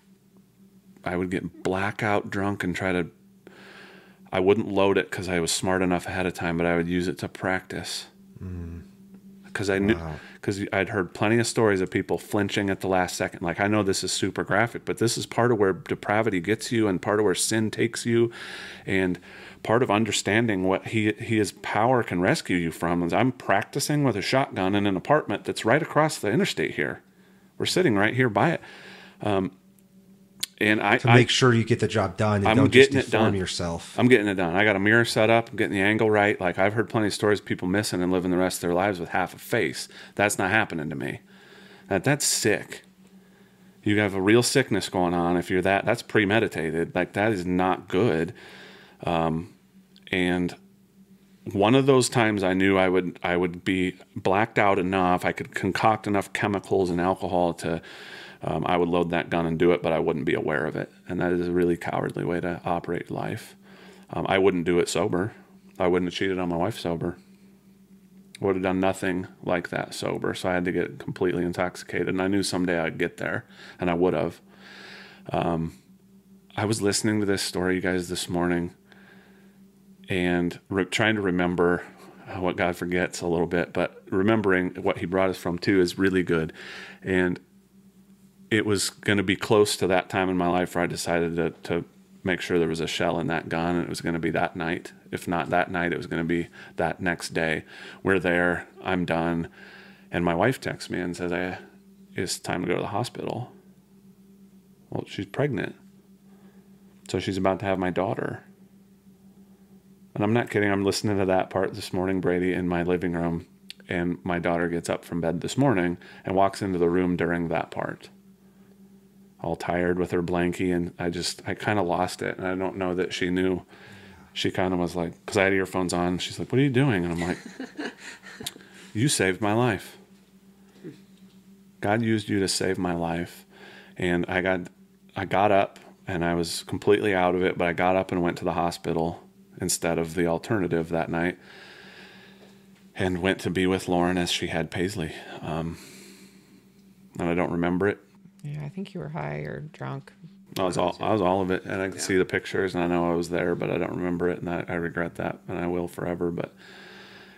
I would get blackout drunk and try to. I wouldn't load it because I was smart enough ahead of time, but I would use it to practice. Because I knew, because I'd heard plenty of stories of people flinching at the last second. Like I know this is super graphic, but this is part of where depravity gets you, and part of where sin takes you, and part of understanding what he his power can rescue you from. Is I'm practicing with a shotgun in an apartment that's right across the interstate here. We're sitting right here by it. Um, and I, to I make sure you get the job done and I'm don't just getting it done. yourself. I'm getting it done. I got a mirror set up. I'm getting the angle right. Like I've heard plenty of stories of people missing and living the rest of their lives with half a face. That's not happening to me. That that's sick. You have a real sickness going on. If you're that, that's premeditated. Like that is not good. Um, and one of those times I knew I would I would be blacked out enough. I could concoct enough chemicals and alcohol to um, I would load that gun and do it, but I wouldn't be aware of it. And that is a really cowardly way to operate life. Um, I wouldn't do it sober. I wouldn't have cheated on my wife sober. Would have done nothing like that sober. So I had to get completely intoxicated. And I knew someday I'd get there, and I would have. Um, I was listening to this story, you guys, this morning, and re- trying to remember what God forgets a little bit, but remembering what He brought us from too is really good. And it was going to be close to that time in my life where I decided to, to make sure there was a shell in that gun, and it was going to be that night. If not that night, it was going to be that next day. We're there. I'm done. And my wife texts me and says, I, "It's time to go to the hospital." Well, she's pregnant, so she's about to have my daughter. And I'm not kidding. I'm listening to that part this morning, Brady, in my living room, and my daughter gets up from bed this morning and walks into the room during that part. All tired with her blankie and i just i kind of lost it. And i don't know that she knew. She kind of was like because i had earphones on she's like what are you doing? And i'm like you saved my life. God used you to save my life. And i got i got up and i was completely out of it but i got up and went to the hospital instead of the alternative that night and went to be with lauren as she had paisley um, and i don't remember it Yeah, I think you were high or drunk. I was all I was all of it, and I can see the pictures, and I know I was there, but I don't remember it, and I, I regret that, and I will forever. But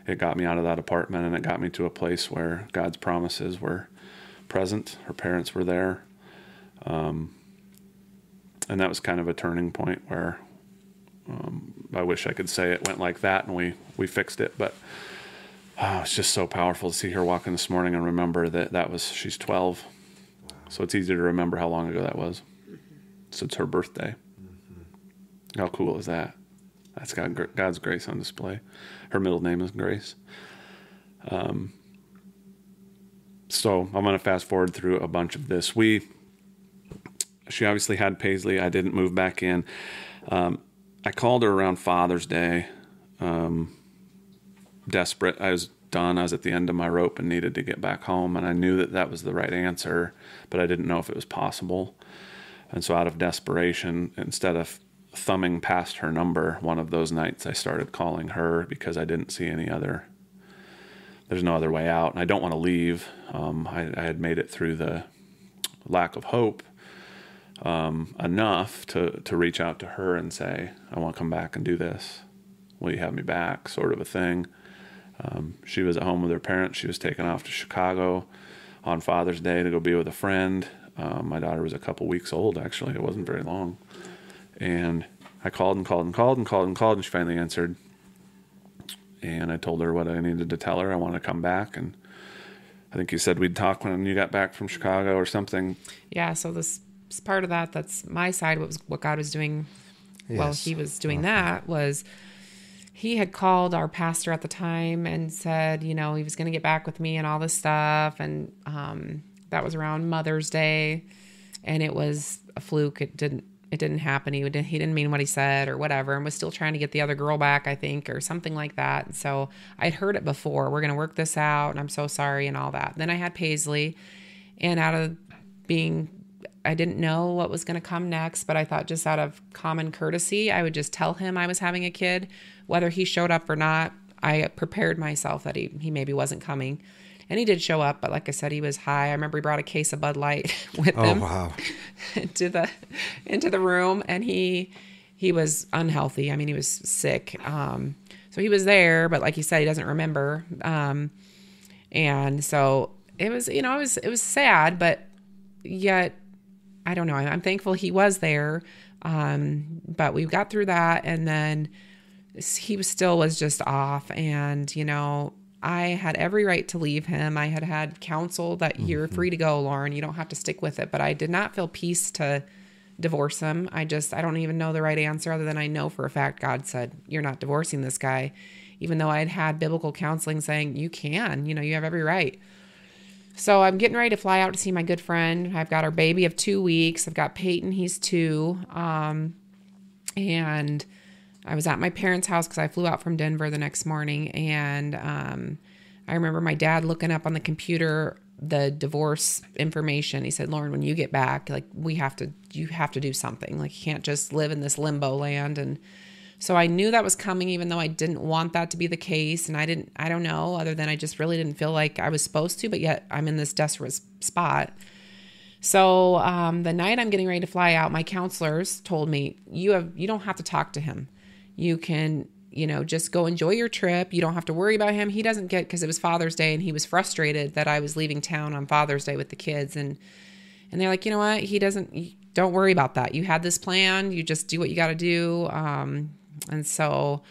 it got me out of that apartment, and it got me to a place where God's promises were present. Her parents were there, um, and that was kind of a turning point where um, I wish I could say it went like that, and we we fixed it, but. Oh, it's just so powerful to see her walking this morning and remember that that was she's 12 so it's easy to remember how long ago that was. So it's her birthday. How cool is that? That's got God's grace on display. Her middle name is Grace. Um, so I'm going to fast forward through a bunch of this. We, she obviously had Paisley. I didn't move back in. Um, I called her around Father's Day. Um, desperate. I was done. I was at the end of my rope and needed to get back home. And I knew that that was the right answer, but I didn't know if it was possible. And so, out of desperation, instead of thumbing past her number one of those nights, I started calling her because I didn't see any other. There's no other way out. And I don't want to leave. Um, I, I had made it through the lack of hope um, enough to, to reach out to her and say, I want to come back and do this. Will you have me back? Sort of a thing. Um, she was at home with her parents. She was taken off to Chicago on Father's Day to go be with a friend. Um, my daughter was a couple weeks old, actually. It wasn't very long. And I called and called and called and called and called, and she finally answered. And I told her what I needed to tell her. I wanted to come back. And I think you said we'd talk when you got back from Chicago or something. Yeah, so this is part of that. That's my side. What was what God was doing while He was doing that was he had called our pastor at the time and said, you know, he was going to get back with me and all this stuff, and um, that was around Mother's Day, and it was a fluke. It didn't. It didn't happen. He didn't, he didn't mean what he said or whatever, and was still trying to get the other girl back, I think, or something like that. And so I'd heard it before. We're going to work this out, and I'm so sorry, and all that. Then I had Paisley, and out of being I didn't know what was going to come next, but I thought just out of common courtesy, I would just tell him I was having a kid, whether he showed up or not. I prepared myself that he he maybe wasn't coming, and he did show up. But like I said, he was high. I remember he brought a case of Bud Light with Oh him wow. into the into the room, and he he was unhealthy. I mean, he was sick. Um, so he was there, but like you said, he doesn't remember. Um, and so it was, you know, it was, it was sad, but yet I don't know. I'm thankful he was there. Um, but we got through that and then he was still was just off and, you know, I had every right to leave him. I had had counsel that mm-hmm. you're free to go, Lauren. You don't have to stick with it. But I did not feel peace to divorce him. I just, I don't even know the right answer other than I know for a fact God said, You're not divorcing this guy. Even though I'd had biblical counseling saying, You can, you know, you have every right. So I'm getting ready to fly out to see my good friend. I've got our baby of two weeks. I've got Peyton, he's two. Um, and I was at my parents' house because I flew out from Denver the next morning, and um, I remember my dad looking up on the computer the divorce information. He said, "Lauren, when you get back, like we have to, you have to do something. Like you can't just live in this limbo land." And so I knew that was coming, even though I didn't want that to be the case, and I didn't, I don't know, other than I just really didn't feel like I was supposed to, but yet I'm in this desperate spot. So um, the night I'm getting ready to fly out, my counselors told me, "You have, you don't have to talk to him." You can, you know, just go enjoy your trip. You don't have to worry about him. He doesn't get because it was Father's Day and he was frustrated that I was leaving town on Father's Day with the kids and and they're like, "You know what? He doesn't don't worry about that. You had this plan. You just do what you got to do." Um and so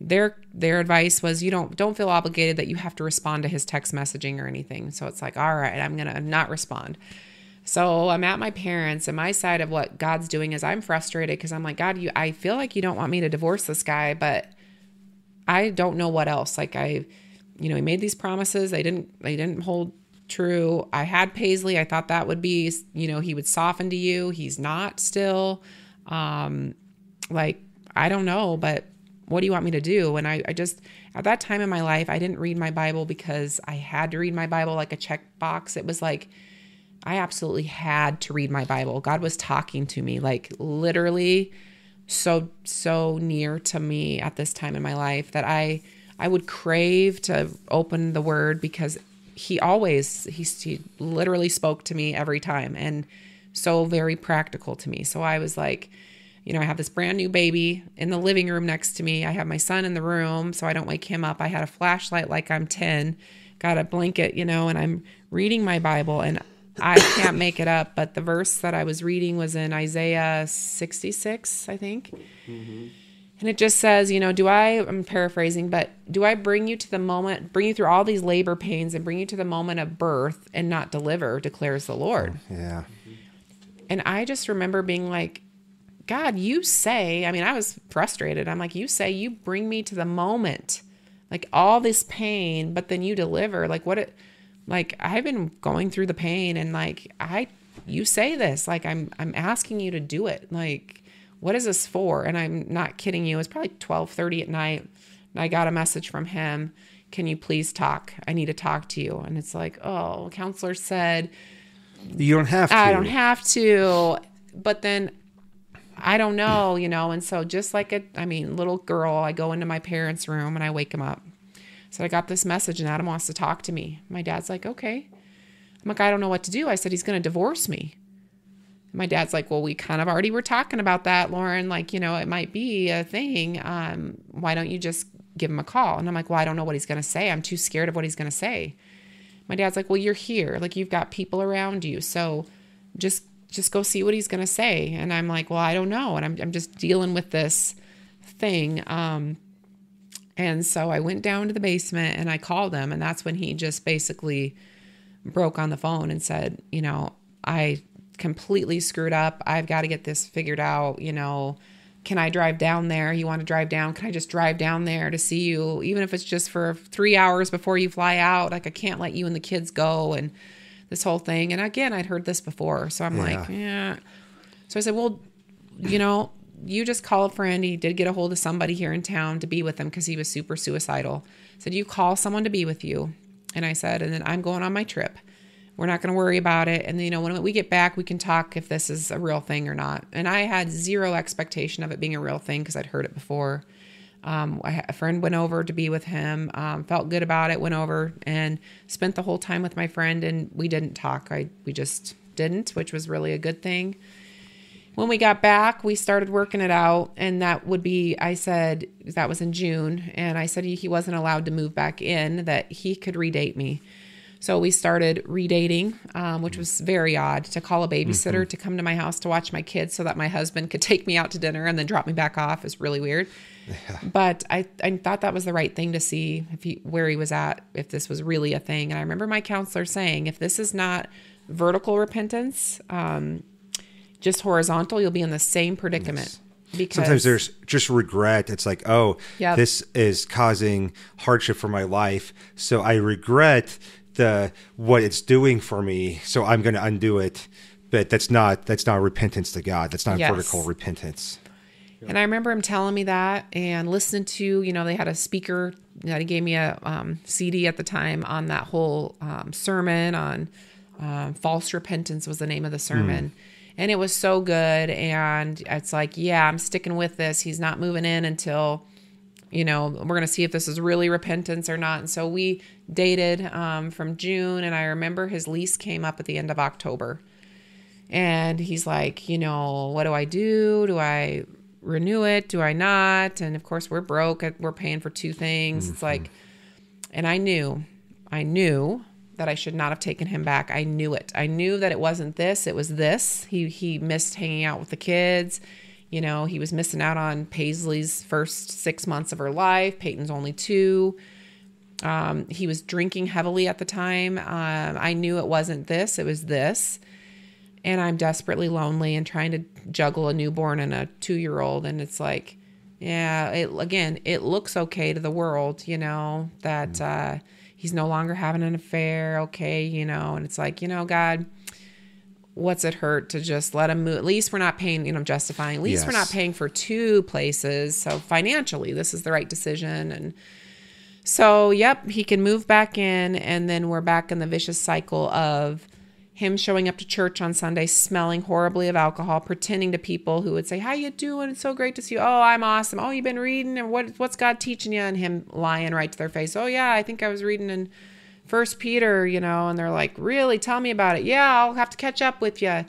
their their advice was you don't don't feel obligated that you have to respond to his text messaging or anything. So it's like, "All right, I'm going to not respond." So I'm at my parents, and my side of what God's doing is I'm frustrated because I'm like, God, you, I feel like you don't want me to divorce this guy, but I don't know what else. Like I, you know, he made these promises. They didn't, they didn't hold true. I had Paisley. I thought that would be, you know, he would soften to you. He's not still. Um, like, I don't know, but what do you want me to do? And I, I just, at that time in my life, I didn't read my Bible because I had to read my Bible like a checkbox. It was like, I absolutely had to read my Bible. God was talking to me, like literally so so near to me at this time in my life that I I would crave to open the word because he always he, he literally spoke to me every time and so very practical to me. So I was like, you know, I have this brand new baby in the living room next to me. I have my son in the room so I don't wake him up. I had a flashlight like I'm 10, got a blanket, you know, and I'm reading my Bible and I can't make it up, but the verse that I was reading was in Isaiah 66, I think. Mm-hmm. And it just says, you know, do I, I'm paraphrasing, but do I bring you to the moment, bring you through all these labor pains and bring you to the moment of birth and not deliver, declares the Lord. Oh, yeah. And I just remember being like, God, you say, I mean, I was frustrated. I'm like, you say you bring me to the moment, like all this pain, but then you deliver. Like, what it, like I've been going through the pain and like I you say this like I'm I'm asking you to do it. Like what is this for? And I'm not kidding you. It's probably 12:30 at night and I got a message from him. Can you please talk? I need to talk to you. And it's like, "Oh, counselor said you don't have to. I don't have to." But then I don't know, you know, and so just like a I mean, little girl, I go into my parents' room and I wake him up said, I got this message and Adam wants to talk to me. My dad's like, okay. I'm like, I don't know what to do. I said, he's going to divorce me. My dad's like, well, we kind of already were talking about that, Lauren. Like, you know, it might be a thing. Um, why don't you just give him a call? And I'm like, well, I don't know what he's going to say. I'm too scared of what he's going to say. My dad's like, well, you're here. Like, you've got people around you. So just, just go see what he's going to say. And I'm like, well, I don't know. And I'm, I'm just dealing with this thing. Um, and so I went down to the basement and I called him. And that's when he just basically broke on the phone and said, you know, I completely screwed up. I've got to get this figured out. You know, can I drive down there? You want to drive down? Can I just drive down there to see you, even if it's just for three hours before you fly out? Like, I can't let you and the kids go and this whole thing. And again, I'd heard this before. So I'm yeah. like, yeah. So I said, well, you know, you just call a friend. He did get a hold of somebody here in town to be with him because he was super suicidal. Said, You call someone to be with you. And I said, And then I'm going on my trip. We're not going to worry about it. And, you know, when we get back, we can talk if this is a real thing or not. And I had zero expectation of it being a real thing because I'd heard it before. Um, a friend went over to be with him, um, felt good about it, went over and spent the whole time with my friend. And we didn't talk. I, we just didn't, which was really a good thing. when we got back, we started working it out, and that would be, I said, that was in June, and I said he wasn't allowed to move back in, that he could redate me. So we started redating, um, which was very odd to call a babysitter to come to my house to watch my kids so that my husband could take me out to dinner and then drop me back off is really weird. But I, I thought that was the right thing to see if he where he was at, if this was really a thing. And I remember my counselor saying, if this is not vertical repentance, um, just horizontal, you'll be in the same predicament. Because Sometimes there's just regret. It's like, oh, Yep. this is causing hardship for my life. So I regret the what it's doing for me. So I'm going to undo it. But that's not that's not repentance to God. That's not Yes. vertical repentance. And I remember him telling me that and listening to, you know, they had a speaker that he gave me a um, CD at the time on that whole um, sermon on um, false repentance was the name of the sermon. And it was so good. And it's like, yeah, I'm sticking with this. He's not moving in until, you know, we're going to see if this is really repentance or not. And so we dated um, from June. And I remember his lease came up at the end of October. And he's like, you know, what do I do? Do I renew it? Do I not? And of course, we're broke. We're paying for two things. It's like, and I knew, I knew that I should not have taken him back. I knew it. I knew that it wasn't this. It was this. He he missed hanging out with the kids. You know, he was missing out on Paisley's first six months of her life. Peyton's only two. Um, he was drinking heavily at the time. Um, I knew it wasn't this. It was this and I'm desperately lonely and trying to juggle a newborn and a two year old. And it's like, yeah, it, again, it looks okay to the world, you know, that uh, he's no longer having an affair, okay, you know, and it's like, you know, God, what's it hurt to just let him move? At least we're not paying, you know, justifying, at least we're not paying for two places. So financially, this is the right decision. And so, yep, he can move back in, and then we're back in the vicious cycle of him showing up to church on Sunday, smelling horribly of alcohol, pretending to people who would say, "How you doing? It's so great to see you. Oh, I'm awesome. Oh, you've been reading? And what what's God teaching you?" And him lying right to their face. Oh yeah, I think I was reading in First Peter, you know. And they're like, "Really? Tell me about it." Yeah, I'll have to catch up with you.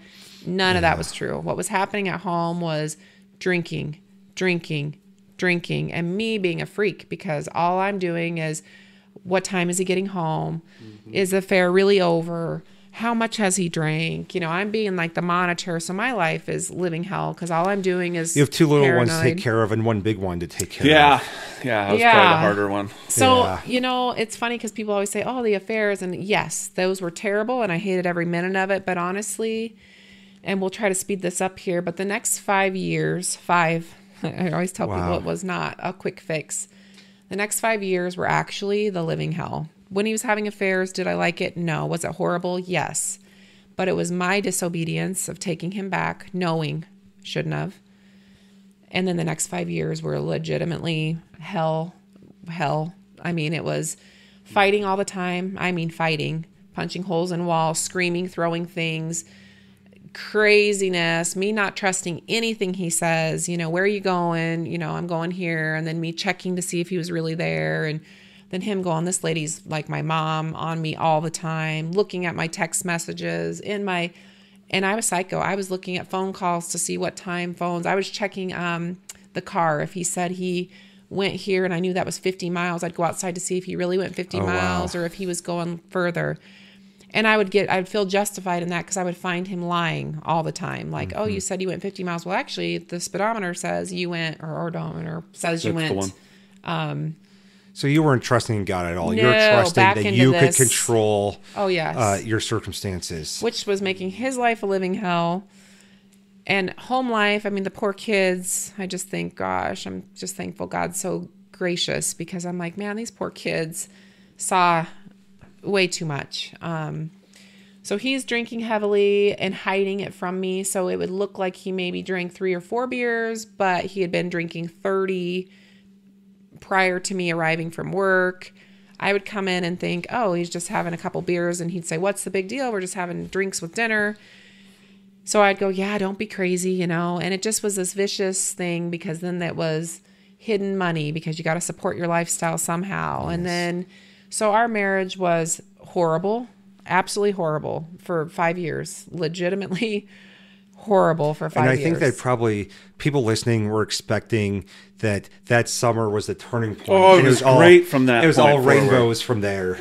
None of that was true. What was happening at home was drinking, drinking, drinking, and me being a freak because all I'm doing is what time is he getting home? Mm-hmm. Is the fair really over? How much has he drank? You know, I'm being like the monitor. So my life is living hell because all I'm doing is You have two little ones to take care of and one big one to take care Yeah, of. yeah, yeah, that was probably the harder one. So, Yeah. you know, it's funny because people always say, oh, the affairs. And yes, those were terrible and I hated every minute of it. But honestly, and we'll try to speed this up here, but the next five years, five, I always tell people it was not a quick fix. The next five years were actually the living hell. When he was having affairs, did I like it? No. Was it horrible? Yes. But it was my disobedience of taking him back, knowing, shouldn't have. And then the next five years were legitimately hell, hell. I mean, it was fighting all the time. I mean, fighting, punching holes in walls, screaming, throwing things, craziness, me not trusting anything he says. You know, where are you going? You know, I'm going here. And then me checking to see if he was really there. And then him going, this lady's like my mom on me all the time, looking at my text messages in my and I was psycho. I was looking at phone calls to see what time phones. I was checking um, the car. If he said he went here and I knew that was 50 miles, I'd go outside to see if he really went 50 Oh, wow. miles or if he was going further. And I would get, I'd feel justified in that because I would find him lying all the time. Like, oh, Mm-hmm. you said you went 50 miles. Well, actually, the speedometer says you went, or odometer says you That's the went. one. So you weren't trusting God at all. You're trusting that you this. could control Oh, yes. uh, your circumstances. which was making his life a living hell. And home life, I mean, the poor kids, I just think, gosh, I'm just thankful God's so gracious because I'm like, man, these poor kids saw way too much. Um, so he's drinking heavily and hiding it from me. So it would look like he maybe drank three or four beers, but he had been drinking 30 prior to me arriving from work. I would come in and think, oh, he's just having a couple beers. And he'd say, what's the big deal? We're just having drinks with dinner. So I'd go, yeah, don't be crazy, you know? And it just was this vicious thing because then that was hidden money because you got to support your lifestyle somehow. And then, so our marriage was horrible, absolutely horrible for five years, legitimately horrible for five and I years. think that probably people listening were expecting that that summer was the turning point. Oh, it and was great from that It was point all forward. rainbows from there.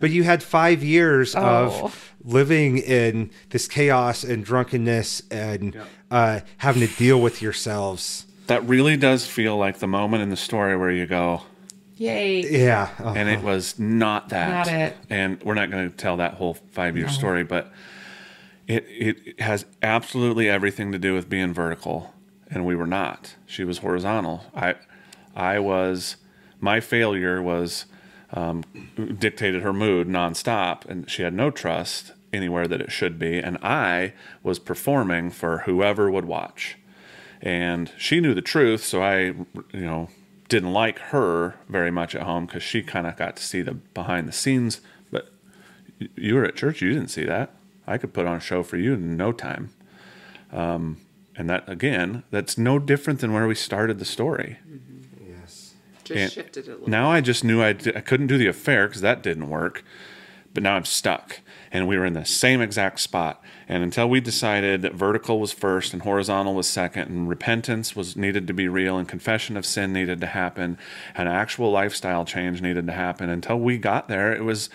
But you had five years Oh. of living in this chaos and drunkenness and uh, having to deal with yourselves. That really does feel like the moment in the story where you go, Yay. Yeah. uh, and it was not that. Not it. And we're not going to tell that whole five year story, but it it has absolutely everything to do with being vertical, and we were not. She was horizontal. I I was my failure was um, dictated her mood nonstop, and she had no trust anywhere that it should be, and I was performing for whoever would watch and she knew the truth so i you know didn't like her very much at home because she kind of got to see the behind the scenes but you were at church you didn't see that i could put on a show for you in no time um, and that again that's no different than where we started the story yes. Just And shifted it a little. now I just knew I, di- I couldn't do the affair because that didn't work. But now I'm stuck. And we were in the same exact spot. And until we decided that vertical was first and horizontal was second, and repentance was needed to be real, and confession of sin needed to happen, and actual lifestyle change needed to happen, until we got there, it was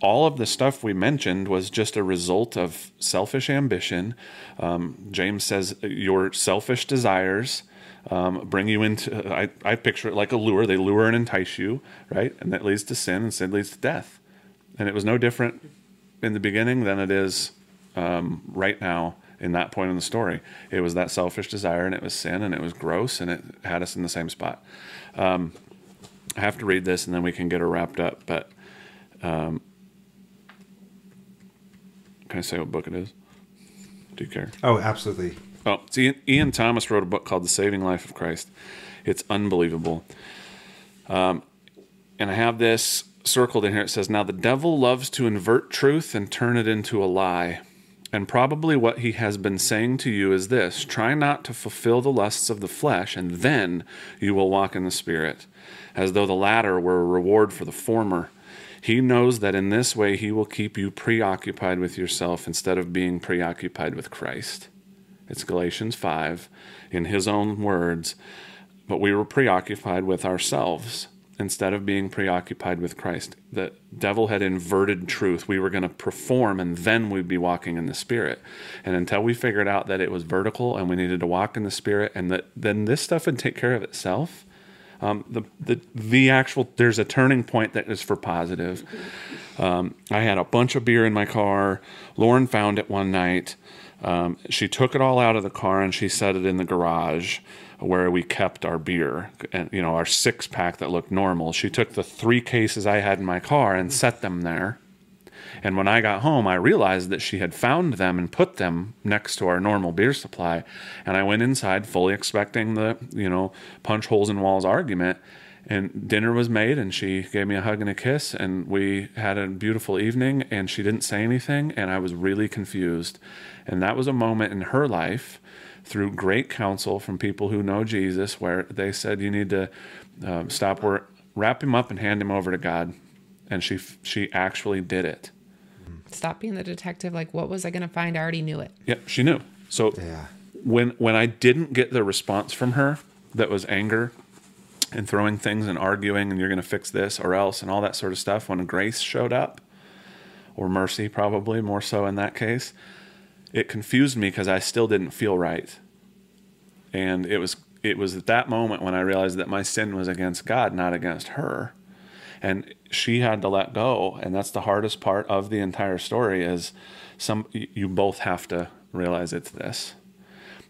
all of the stuff we mentioned was just a result of selfish ambition. Um, James says your selfish desires um, bring you into. I, I picture it like a lure. They lure and entice you, right? And that leads to sin, and sin leads to death. And it was no different in the beginning than it is um, right now in that point in the story. It was that selfish desire, and it was sin, and it was gross, and it had us in the same spot. Um, I have to read this, and then we can get her wrapped up. But um, can I say what book it is? Do you care? Oh, absolutely. Oh, it's Ian, Ian Thomas wrote a book called The Saving Life of Christ. It's unbelievable. Um, and I have this circled in here. It says, Now the devil loves to invert truth and turn it into a lie. And probably what he has been saying to you is this try not to fulfill the lusts of the flesh, and then you will walk in the Spirit, as though the latter were a reward for the former. He knows that in this way he will keep you preoccupied with yourself instead of being preoccupied with Christ. It's Galatians 5 in his own words. But we were preoccupied with ourselves instead of being preoccupied with Christ. The devil had inverted truth. We were going to perform and then we'd be walking in the Spirit. And until we figured out that it was vertical and we needed to walk in the Spirit and that then this stuff would take care of itself. Um, the, the the actual there's a turning point that is for positive. Um, I had a bunch of beer in my car. Lauren found it one night. Um, she took it all out of the car and she set it in the garage where we kept our beer and you know our six pack that looked normal. She took the three cases I had in my car and set them there. And when I got home, I realized that she had found them and put them next to our normal beer supply. And I went inside fully expecting the, you know, punch holes in walls argument. And dinner was made, and she gave me a hug and a kiss, and we had a beautiful evening. And she didn't say anything, and I was really confused. And that was a moment in her life, through great counsel from people who know Jesus, where they said, You need to um, stop wrap him up, and hand him over to God. And she she actually did it. Stop being the detective. Like, what was I going to find? I already knew it. Yeah, she knew. So Yeah. when when I didn't get the response from her that was anger and throwing things and arguing and you're going to fix this or else and all that sort of stuff when grace showed up or mercy probably more so in that case it confused me because I still didn't feel right and it was it was at that moment when I realized that my sin was against God not against her and she had to let go and that's the hardest part of the entire story is some you both have to realize it's this.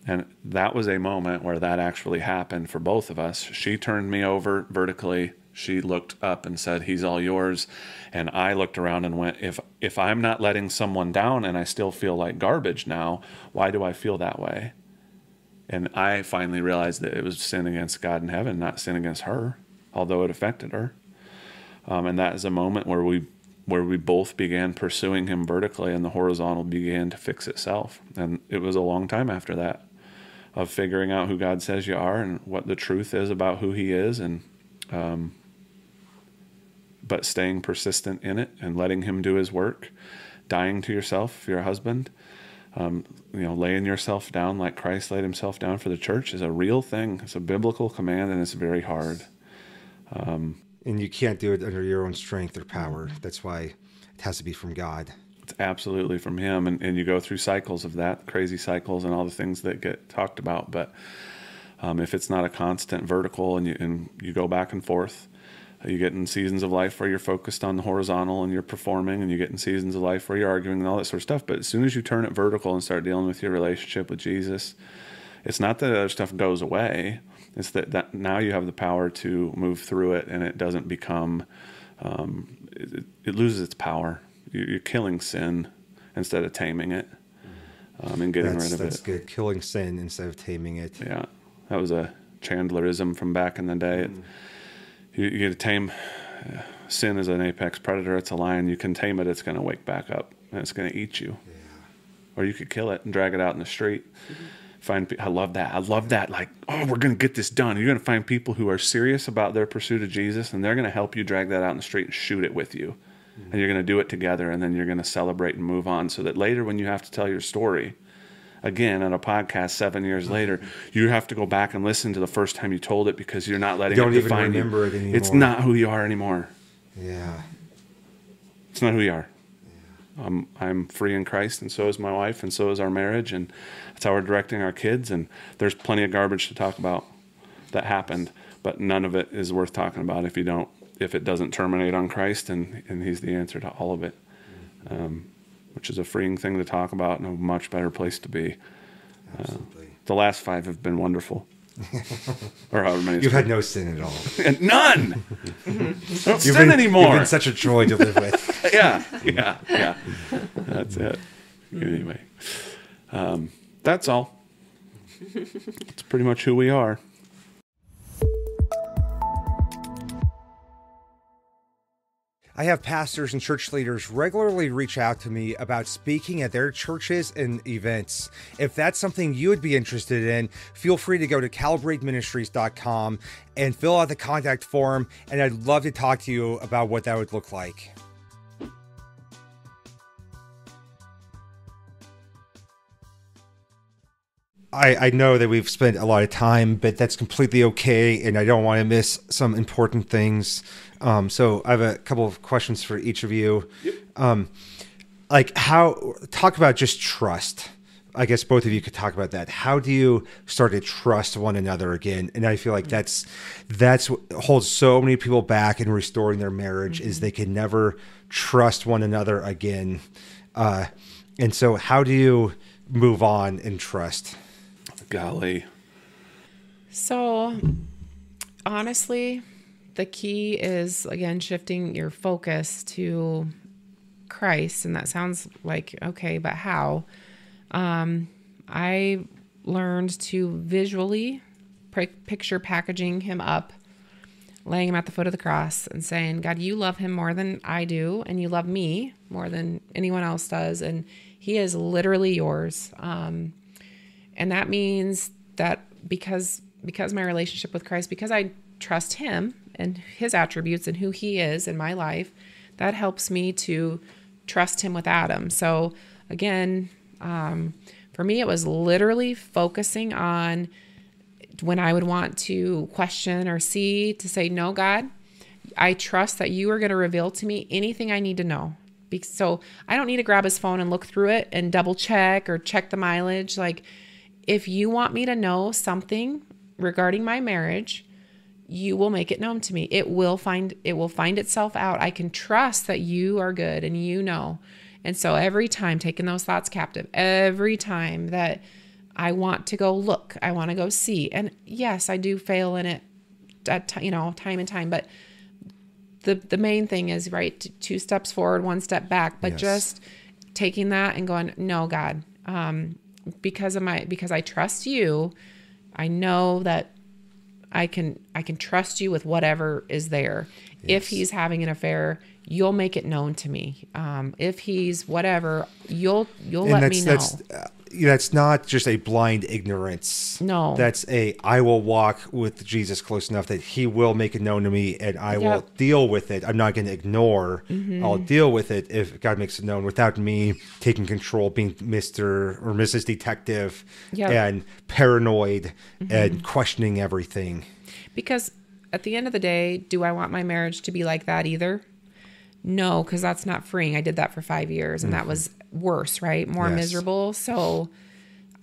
And that was a moment where that actually happened for both of us. She turned me over vertically. She looked up and said he's all yours. And i looked around and went if if i'm not letting someone down and i still feel like garbage now why do i feel that way? And i finally realized that it was sin against god in heaven not sin against her although it affected her um, and that is a moment where we where we both began pursuing him vertically and the horizontal began to fix itself and it was a long time after that of figuring out who god says you are and what the truth is about who he is and um, but staying persistent in it and letting him do his work dying to yourself if you're husband um, you know, laying yourself down like Christ laid himself down for the church is a real thing. It's a biblical command and it's very hard. Um, and you can't do it under your own strength or power. That's why it has to be from God. It's absolutely from Him. And, and you go through cycles of that, crazy cycles, and all the things that get talked about. But um, if it's not a constant vertical and you, and you go back and forth, you get in seasons of life where you're focused on the horizontal and you're performing, and you get in seasons of life where you're arguing and all that sort of stuff. But as soon as you turn it vertical and start dealing with your relationship with Jesus, it's not that other stuff goes away. It's that, that now you have the power to move through it, and it doesn't become, um, it, it, loses its power. You're killing sin instead of taming it um, and getting that's, rid of that's it. That's good. Killing sin instead of taming it. Yeah, that was a Chandlerism from back in the day. Mm you, you get to tame sin as an apex predator. It's a lion. You can tame it. It's going to wake back up and it's going to eat you. Yeah. Or you could kill it and drag it out in the street. Mm-hmm. Find. I love that. I love that. Like, oh, we're going to get this done. You're going to find people who are serious about their pursuit of Jesus, and they're going to help you drag that out in the street and shoot it with you. Mm-hmm. And you're going to do it together, and then you're going to celebrate and move on, so that later, when you have to tell your story, again on a podcast seven years later, you have to go back and listen to the first time you told it because you're not letting you don't it even define remember you. it anymore. It's not who you are anymore. Yeah. It's not who you are. Um, I'm free in Christ, and so is my wife, and so is our marriage, and that's how we're directing our kids. And there's plenty of garbage to talk about that happened, but none of it is worth talking about if you don't, if it doesn't terminate on Christ, and and He's the answer to all of it. Um, which is a freeing thing to talk about and a much better place to be. Uh, the last five have been wonderful. Or however many. You've had no sin at all. and none. I don't you've sin been, anymore. You've been such a joy to live with. yeah, yeah, yeah. That's it. Anyway, um, that's all. It's pretty much who we are. I have pastors and church leaders regularly reach out to me about speaking at their churches and events. If that's something you would be interested in, feel free to go to calibrateministries.com and fill out the contact form, and I'd love to talk to you about what that would look like. I, I know that we've spent a lot of time, but that's completely okay, and I don't want to miss some important things. Um, so I have a couple of questions for each of you. Yep. Um, like how talk about just trust. I guess both of you could talk about that. How do you start to trust one another again? And I feel like that's that's what holds so many people back in restoring their marriage mm-hmm. is they can never trust one another again. Uh, and so, how do you move on and trust? Golly. So, honestly, the key is again shifting your focus to Christ, and that sounds like okay, but how? Um, I learned to visually picture packaging him up, laying him at the foot of the cross, and saying, God, you love him more than I do, and you love me more than anyone else does, and he is literally yours. Um, and that means that because because my relationship with Christ, because I trust him and his attributes and who he is in my life, that helps me to trust him with Adam. So again, um, for me, it was literally focusing on when I would want to question or see to say, No, God, I trust that you are going to reveal to me anything I need to know. So I don't need to grab his phone and look through it and double check or check the mileage. Like, if you want me to know something regarding my marriage, you will make it known to me. It will find it will find itself out. I can trust that you are good and you know. And so every time taking those thoughts captive, every time that I want to go look, I want to go see. And yes, I do fail in it at you know, time and time, but the the main thing is right two steps forward, one step back, but yes. just taking that and going, "No, God, um because of my because I trust you, I know that I can I can trust you with whatever is there. Yes. If he's having an affair, you'll make it known to me. Um, if he's whatever, you'll you'll and let me know. That's, not just a blind ignorance. No. That's a I will walk with Jesus close enough that he will make it known to me and I will Yep. Mm-hmm. deal with it. I'm not going to ignore. I'll deal with it if God makes it known without me taking control, being Mr. or Mrs. Detective Yep. Mm-hmm. and paranoid and questioning everything. Because at the end of the day, do I want my marriage to be like that either? No, because that's not freeing. I did that for five years and that was worse, right? More Yes. miserable. So,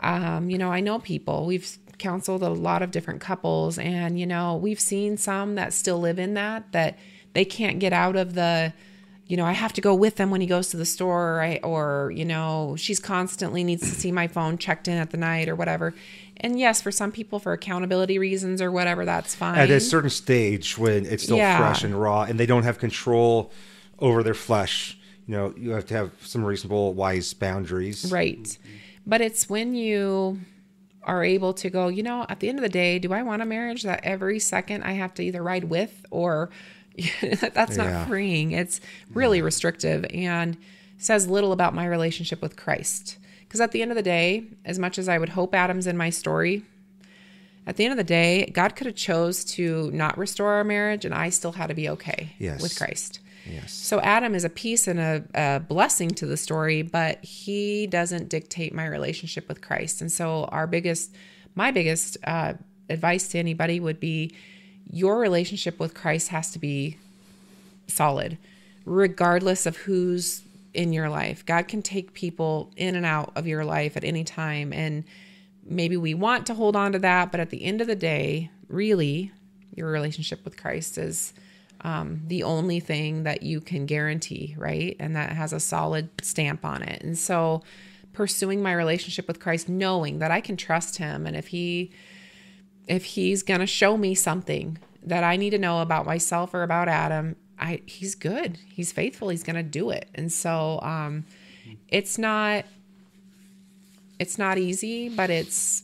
um, you know, I know people. We've counseled a lot of different couples and, you know, we've seen some that still live in that, that they can't get out of the, you know, I have to go with them when he goes to the store, right? Or, you know, she's constantly needs to see my phone checked in at the night or whatever. And yes, for some people, for accountability reasons or whatever, that's fine. At a certain stage when it's still Yeah. fresh and raw and they don't have control over their flesh, you know, you have to have some reasonable, wise boundaries. Right. But it's when you are able to go, you know, at the end of the day, do I want a marriage that every second I have to either ride with or that's not Yeah. freeing. It's really restrictive and says little about my relationship with Christ. Because at the end of the day, as much as I would hope Adam's in my story, at the end of the day, God could have chose to not restore our marriage and I still had to be okay Yes. with Christ. Yes. So Adam is a piece and a, a blessing to the story, but he doesn't dictate my relationship with Christ. And so our biggest, my biggest uh, advice to anybody would be, your relationship with Christ has to be solid, regardless of who's in your life. God can take people in and out of your life at any time. And maybe we want to hold on to that, but at the end of the day, really, your relationship with Christ is um, the only thing that you can guarantee, right? And that has a solid stamp on it. And so, pursuing my relationship with Christ, knowing that I can trust Him, and if He if he's to show me something that I need to know about myself or about Adam, I he's good. He's faithful. He's to do it. And so um it's not it's not easy, but it's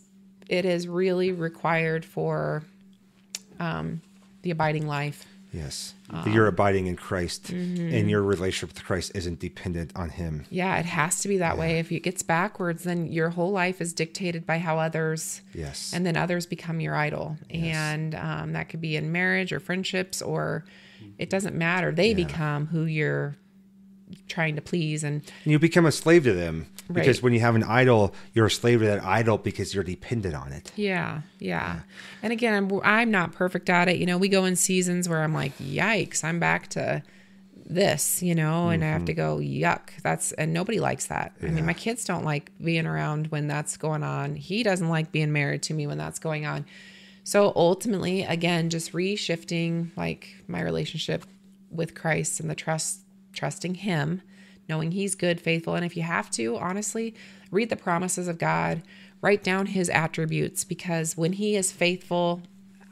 it is really required for um the abiding life. Yes. Um, you're abiding in Christ mm-hmm. and your relationship with Christ isn't dependent on him. Yeah, it has to be that way. If it gets backwards, then your whole life is dictated by how others Yes. and then others become your idol and um, that could be in marriage or friendships or it doesn't matter they become who you're trying to please and And you become a slave to them because when you have an idol, you're a slave to that idol because you're dependent on it. yeah yeah. And again I'm, I'm not perfect at it. You know we go in seasons where i'm like yikes i'm back to this you know and i have to mm-hmm. go yuck. That's and nobody likes that. I mean my kids don't like being around when that's going on. He doesn't like being married to me when that's going on. So ultimately again just reshifting like my relationship with christ and the trust trusting him knowing he's good faithful and if you have to honestly read the promises of god write down his attributes because when he is faithful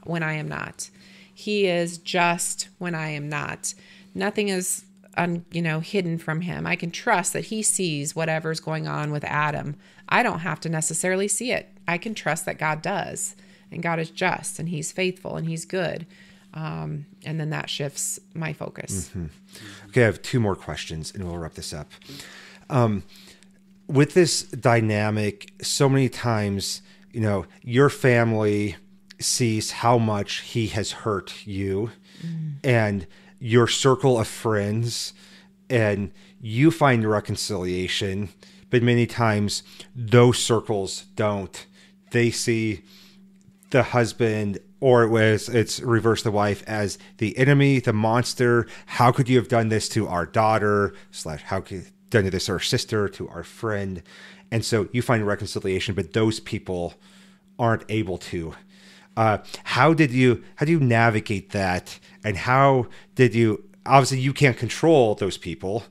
when i am not. He is just when i am not. Nothing is un, you know hidden from him. I can trust that he sees whatever's going on with adam. I don't have to necessarily see it. I can trust that god does and god is just and he's faithful and he's good. Um, and then that shifts my focus Okay, I have two more questions and we'll wrap this up. Um, with this dynamic, so many times, you know, your family sees how much he has hurt you and your circle of friends, and you find reconciliation, but many times those circles don't. They see the husband or it was it's reverse the wife as the enemy the monster. How could you have done this to our daughter slash how could done this to our sister to our friend? And so you find reconciliation but those people aren't able to. Uh, how did you how do you navigate that? And how did you obviously you can't control those people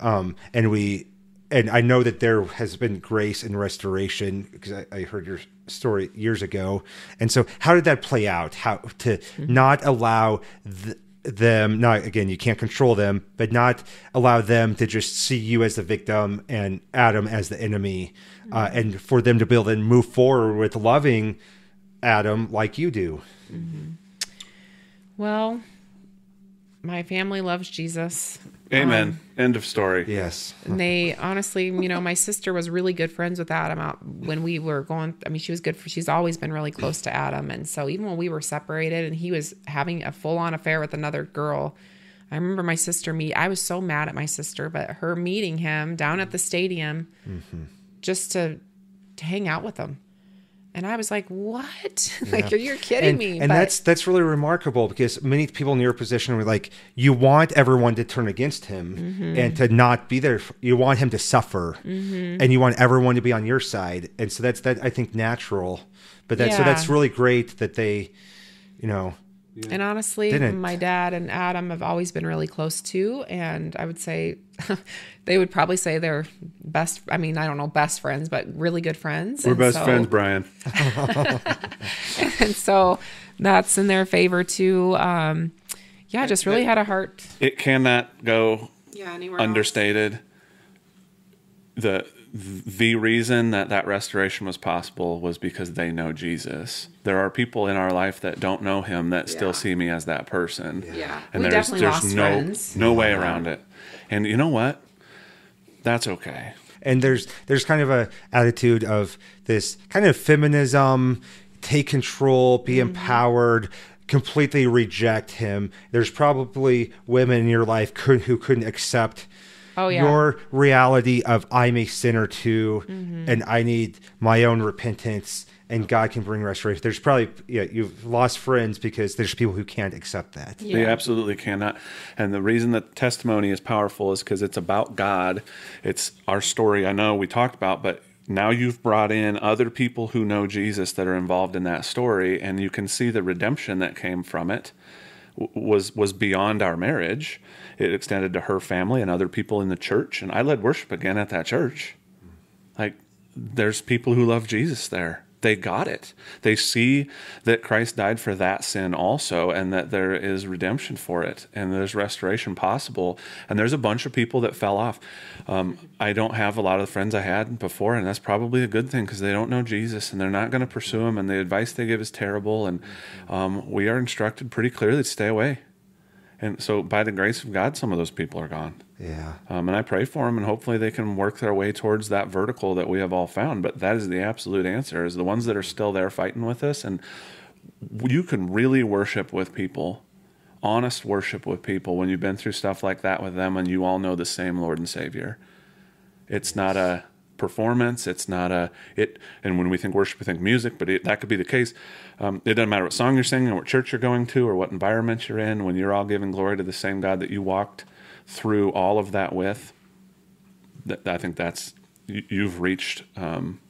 um, and we and I know that there has been grace and restoration because I, I heard your story years ago. And so, how did that play out? How to mm-hmm. not allow th- them, not again, you can't control them, but not allow them to just see you as the victim and Adam as the enemy, uh, mm-hmm. and for them to be able to move forward with loving Adam like you do. Mm-hmm. Well, my family loves Jesus. Amen. Um, End of story. Yes. And they honestly, you know, my sister was really good friends with Adam out when we were going. I mean, she was good for. She's always been really close to Adam, and so even when we were separated and he was having a full on affair with another girl, I remember my sister meet. I was so mad at my sister, but her meeting him down at the stadium mm-hmm. just to to hang out with him. And I was like, "What? like, you're, you're kidding and, me!" and But- that's that's really remarkable because many people in your position were like, you want everyone to turn against him Mm-hmm. and to not be there. f- You want him to suffer, and you want everyone to be on your side. And so that's that I think natural. But that's so that's really great that they, you know, And honestly, Didn't. my dad and Adam have always been really close too. And I would say they would probably say they're best. I mean, I don't know best friends, but really good friends. We're And best so- friends, Brian. And so that's in their favor too. Um, yeah, just really had a heart. It cannot go Yeah, anywhere understated. The the reason that that restoration was possible was because they know Jesus. There are people in our life that don't know him that still see me as that person. Yeah. And We there's definitely there's lost no friends. no way around it. And you know what? That's okay. and there's there's kind of a attitude of this kind of feminism take control be Mm-hmm. empowered completely reject him there's probably women in your life could, who couldn't accept Oh, yeah. your reality of i'm a sinner too Mm-hmm. and i need my own repentance and god can bring restoration there's probably yeah you've lost friends because there's people who can't accept that They Yeah. absolutely cannot. And the reason that testimony is powerful is because it's about God. It's our story. I know we talked about, but now you've brought in other people who know Jesus that are involved in that story, and you can see the redemption that came from it was was beyond our marriage. It extended to her family and other people in the church. And I led worship again at that church. Like, there's people who love Jesus there. They got it. They see that Christ died for that sin also, and that there is redemption for it, and there's restoration possible. And there's a bunch of people that fell off. Um, I don't have a lot of the friends I had before, and that's probably a good thing because they don't know Jesus and they're not going to pursue him, and the advice they give is terrible. And um, we are instructed pretty clearly to stay away. And so, by the grace of God, some of those people are gone. yeah Um, and I pray for them, and hopefully they can work their way towards that vertical that we have all found. But that is the absolute answer: is the ones that are still there fighting with us, and you can really worship with people, honest worship with people when you've been through stuff like that with them, and you all know the same Lord and Savior. It's not a performance. It's not a it. And when we think worship, we think music, but it, that could be the case. Um, it doesn't matter what song you're singing, or what church you're going to, or what environment you're in. When you're all giving glory to the same God that you walked through all of that with, that, I think that's you, you've reached um,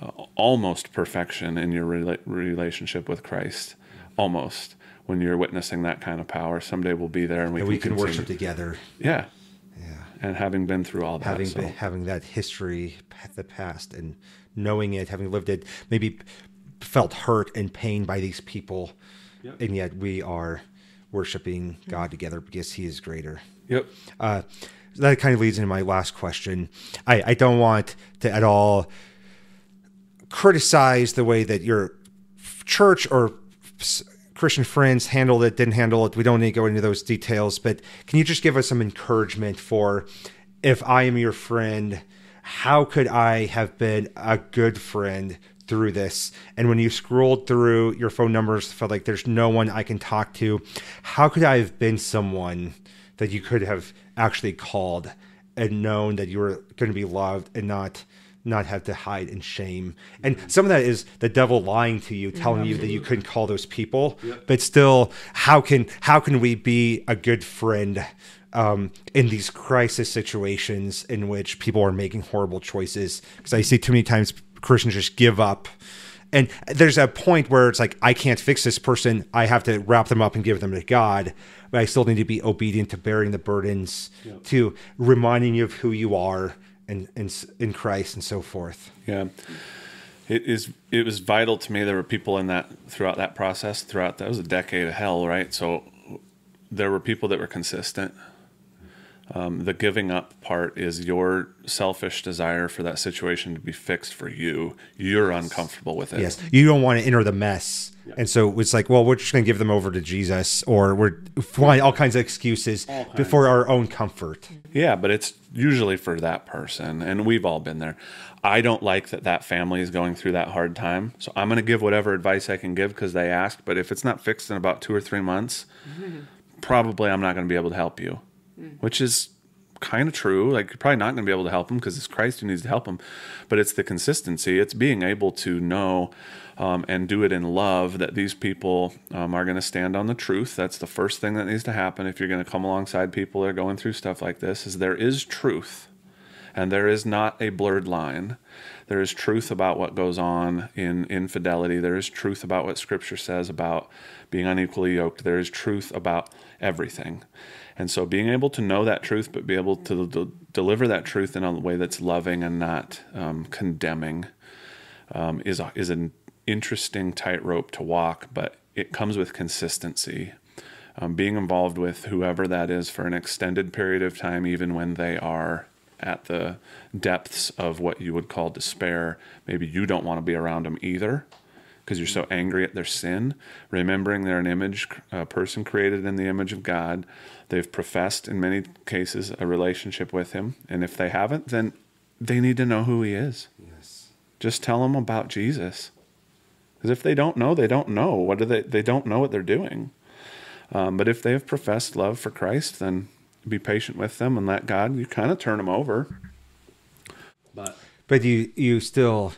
uh, almost perfection in your rela- relationship with Christ. Almost when you're witnessing that kind of power, someday we'll be there and we and can, we can worship together yeah and having been through all that, having so- been, having that history, the past, and knowing it, having lived it, maybe felt hurt and pain by these people, and yet we are worshiping God together because He is greater. Yep. Uh, that kind of leads into my last question. I, I don't want to at all criticize the way that your church or Christian friends handled it, didn't handle it. We don't need to go into those details, but can you just give us some encouragement for if I am your friend, how could I have been a good friend through this? And when you scrolled through your phone numbers, felt like there's no one I can talk to, how could I have been someone that you could have actually called and known that you were going to be loved and not not have to hide in shame. And some of that is the devil lying to you, telling you that you couldn't call those people. But still, how can how can we be a good friend um, in these crisis situations in which people are making horrible choices? Because I see too many times Christians just give up. And there's a point where it's like, I can't fix this person. I have to wrap them up and give them to God. But I still need to be obedient to bearing the burdens, to reminding you of who you are in, in, in Christ and so forth. Yeah. It is. It was vital to me. There were people in that throughout that process. Throughout that was a decade of hell, right? So there were people that were consistent. Um, the giving up part is your selfish desire for that situation to be fixed for you. You're uncomfortable with it. Yes, you don't want to enter the mess, and so it's like, well, we're just going to give them over to Jesus, or we're find all kinds of excuses for our own comfort. Yeah, but it's usually for that person, and we've all been there. I don't like that that family is going through that hard time, so I'm going to give whatever advice I can give because they asked. But if it's not fixed in about two or three months, probably I'm not going to be able to help you, which is kind of true. Like you're probably not going to be able to help them because it's Christ who needs to help them. But it's the consistency. It's being able to know um, and do it in love that these people um, are going to stand on the truth. That's the first thing that needs to happen if you're going to come alongside people that are going through stuff like this. Is there is truth, and there is not a blurred line. There is truth about what goes on in infidelity. There is truth about what Scripture says about being unequally yoked. There is truth about everything. And so being able to know that truth, but be able to d- deliver that truth in a way that's loving and not um, condemning um, is, a, is an interesting tightrope to walk, but it comes with consistency. Um, being involved with whoever that is for an extended period of time, even when they are at the depths of what you would call despair, maybe you don't want to be around them either because you're so angry at their sin, remembering they're an image, a person created in the image of God. They've professed in many cases a relationship with Him, and if they haven't, then they need to know who He is. Yes. Just tell them about Jesus, because if they don't know, they don't know. What do they? They don't know what they're doing. Um, but if they have professed love for Christ, then be patient with them and let God. You kind of turn them over. But But you you still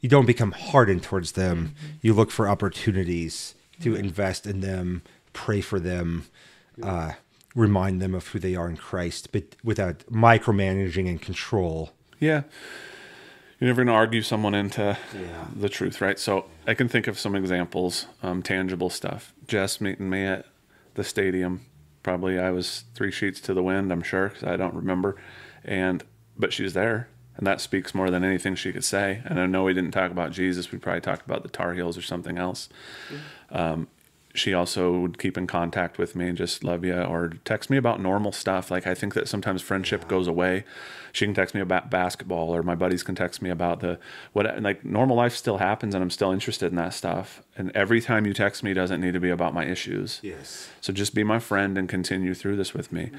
you don't become hardened towards them. You look for opportunities to invest in them, pray for them, uh, remind them of who they are in Christ, but without micromanaging and control. Yeah. You're never going to argue someone into Yeah. the truth, right? So I can think of some examples, um, tangible stuff. Jess meeting me at the stadium. Probably I was three sheets to the wind, I'm sure, because I don't remember. And but she was there, and that speaks more than anything she could say. And I know we didn't talk about Jesus. We probably talked about the Tar Heels or something else. Um, she also would keep in contact with me and just love you or text me about normal stuff. Like I think that sometimes friendship goes away. She can text me about basketball or my buddies can text me about the what like normal life still happens and I'm still interested in that stuff. And every time you text me doesn't need to be about my issues. Yes. So just be my friend and continue through this with me.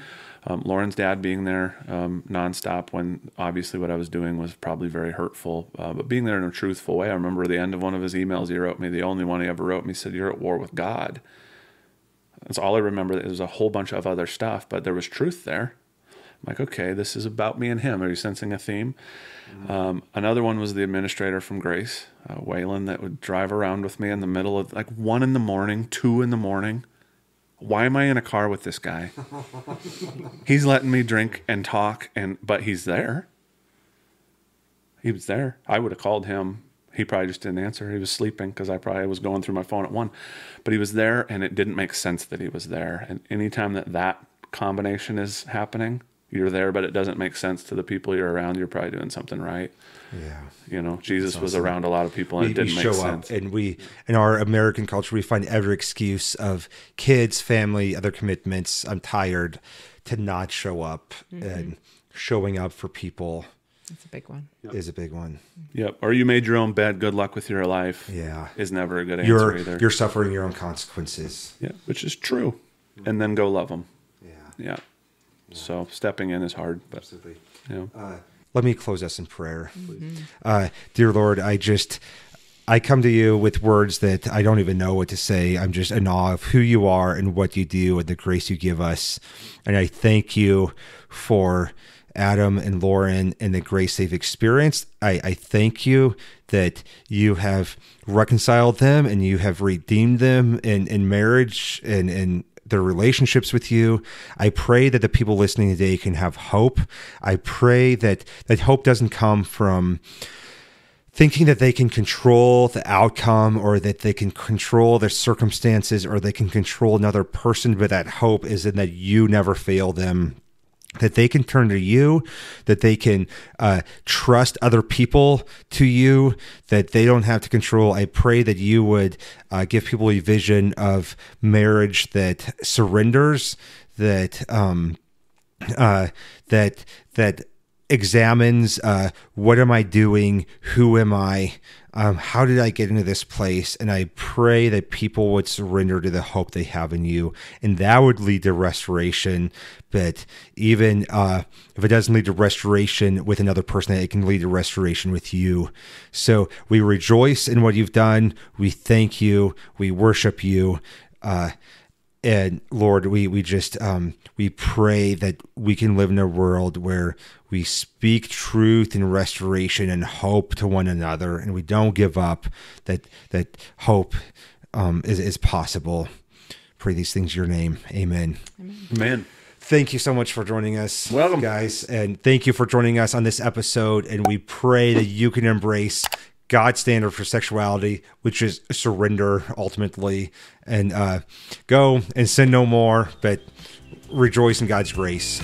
Um, Lauren's dad being there um, nonstop when obviously what I was doing was probably very hurtful, uh, but being there in a truthful way. I remember the end of one of his emails he wrote me, the only one he ever wrote me, said, You're at war with God. That's all I remember. There was a whole bunch of other stuff, but there was truth there. I'm like, okay, this is about me and him. Are you sensing a theme? Um, another one was the administrator from Grace, uh, Waylon, that would drive around with me in the middle of like one in the morning, two in the morning. Why am I in a car with this guy? he's letting me drink and talk, and but he's there. He was there. I would have called him. He probably just didn't answer. He was sleeping because I probably was going through my phone at one. But he was there, and it didn't make sense that he was there. And anytime that that combination is happening, you're there, but it doesn't make sense to the people you're around. You're probably doing something right. Yeah. You know, Jesus was around a lot of people, and we, it didn't we make show sense. up and we in our american culture we find every excuse of kids family other commitments i'm tired to not show up mm-hmm. and showing up for people That's a big one. is a big one Yep. Or you made your own bed. Good luck with your life. yeah Is never a good answer you're either. you're suffering your own consequences yeah, which is true. And then go love them. yeah Yeah. So stepping in is hard, but absolutely you know. Uh, let me close us in prayer. Uh, dear Lord, I just I come to you with words that I don't even know what to say. I'm just in awe of who you are and what you do and the grace you give us. And I thank you for Adam and Lauren and the grace they've experienced. I, I thank you that you have reconciled them and you have redeemed them in, in marriage and, and their relationships with you. I pray that the people listening today can have hope. I pray that that hope doesn't come from thinking that they can control the outcome or that they can control their circumstances or they can control another person, but that hope is in that you never fail them that they can turn to you, that they can uh, trust other people to you, that they don't have to control. I pray that you would uh, give people a vision of marriage that surrenders, that um, uh, that that examines uh, what am I doing, who am I, um, how did I get into this place, and I pray that people would surrender to the hope they have in you, and that would lead to restoration. But even uh, if it doesn't lead to restoration with another person, it can lead to restoration with you. So we rejoice in what you've done. We thank you. We worship you. Uh, and Lord, we we just um, we pray that we can live in a world where we speak truth and restoration and hope to one another, and we don't give up. That that hope um, is is possible. Pray these things in your name. Amen. Amen. Thank you so much for joining us, Welcome. guys, and thank you for joining us on this episode. And we pray that you can embrace God's standard for sexuality, which is surrender ultimately, and uh, go and sin no more, but rejoice in God's grace.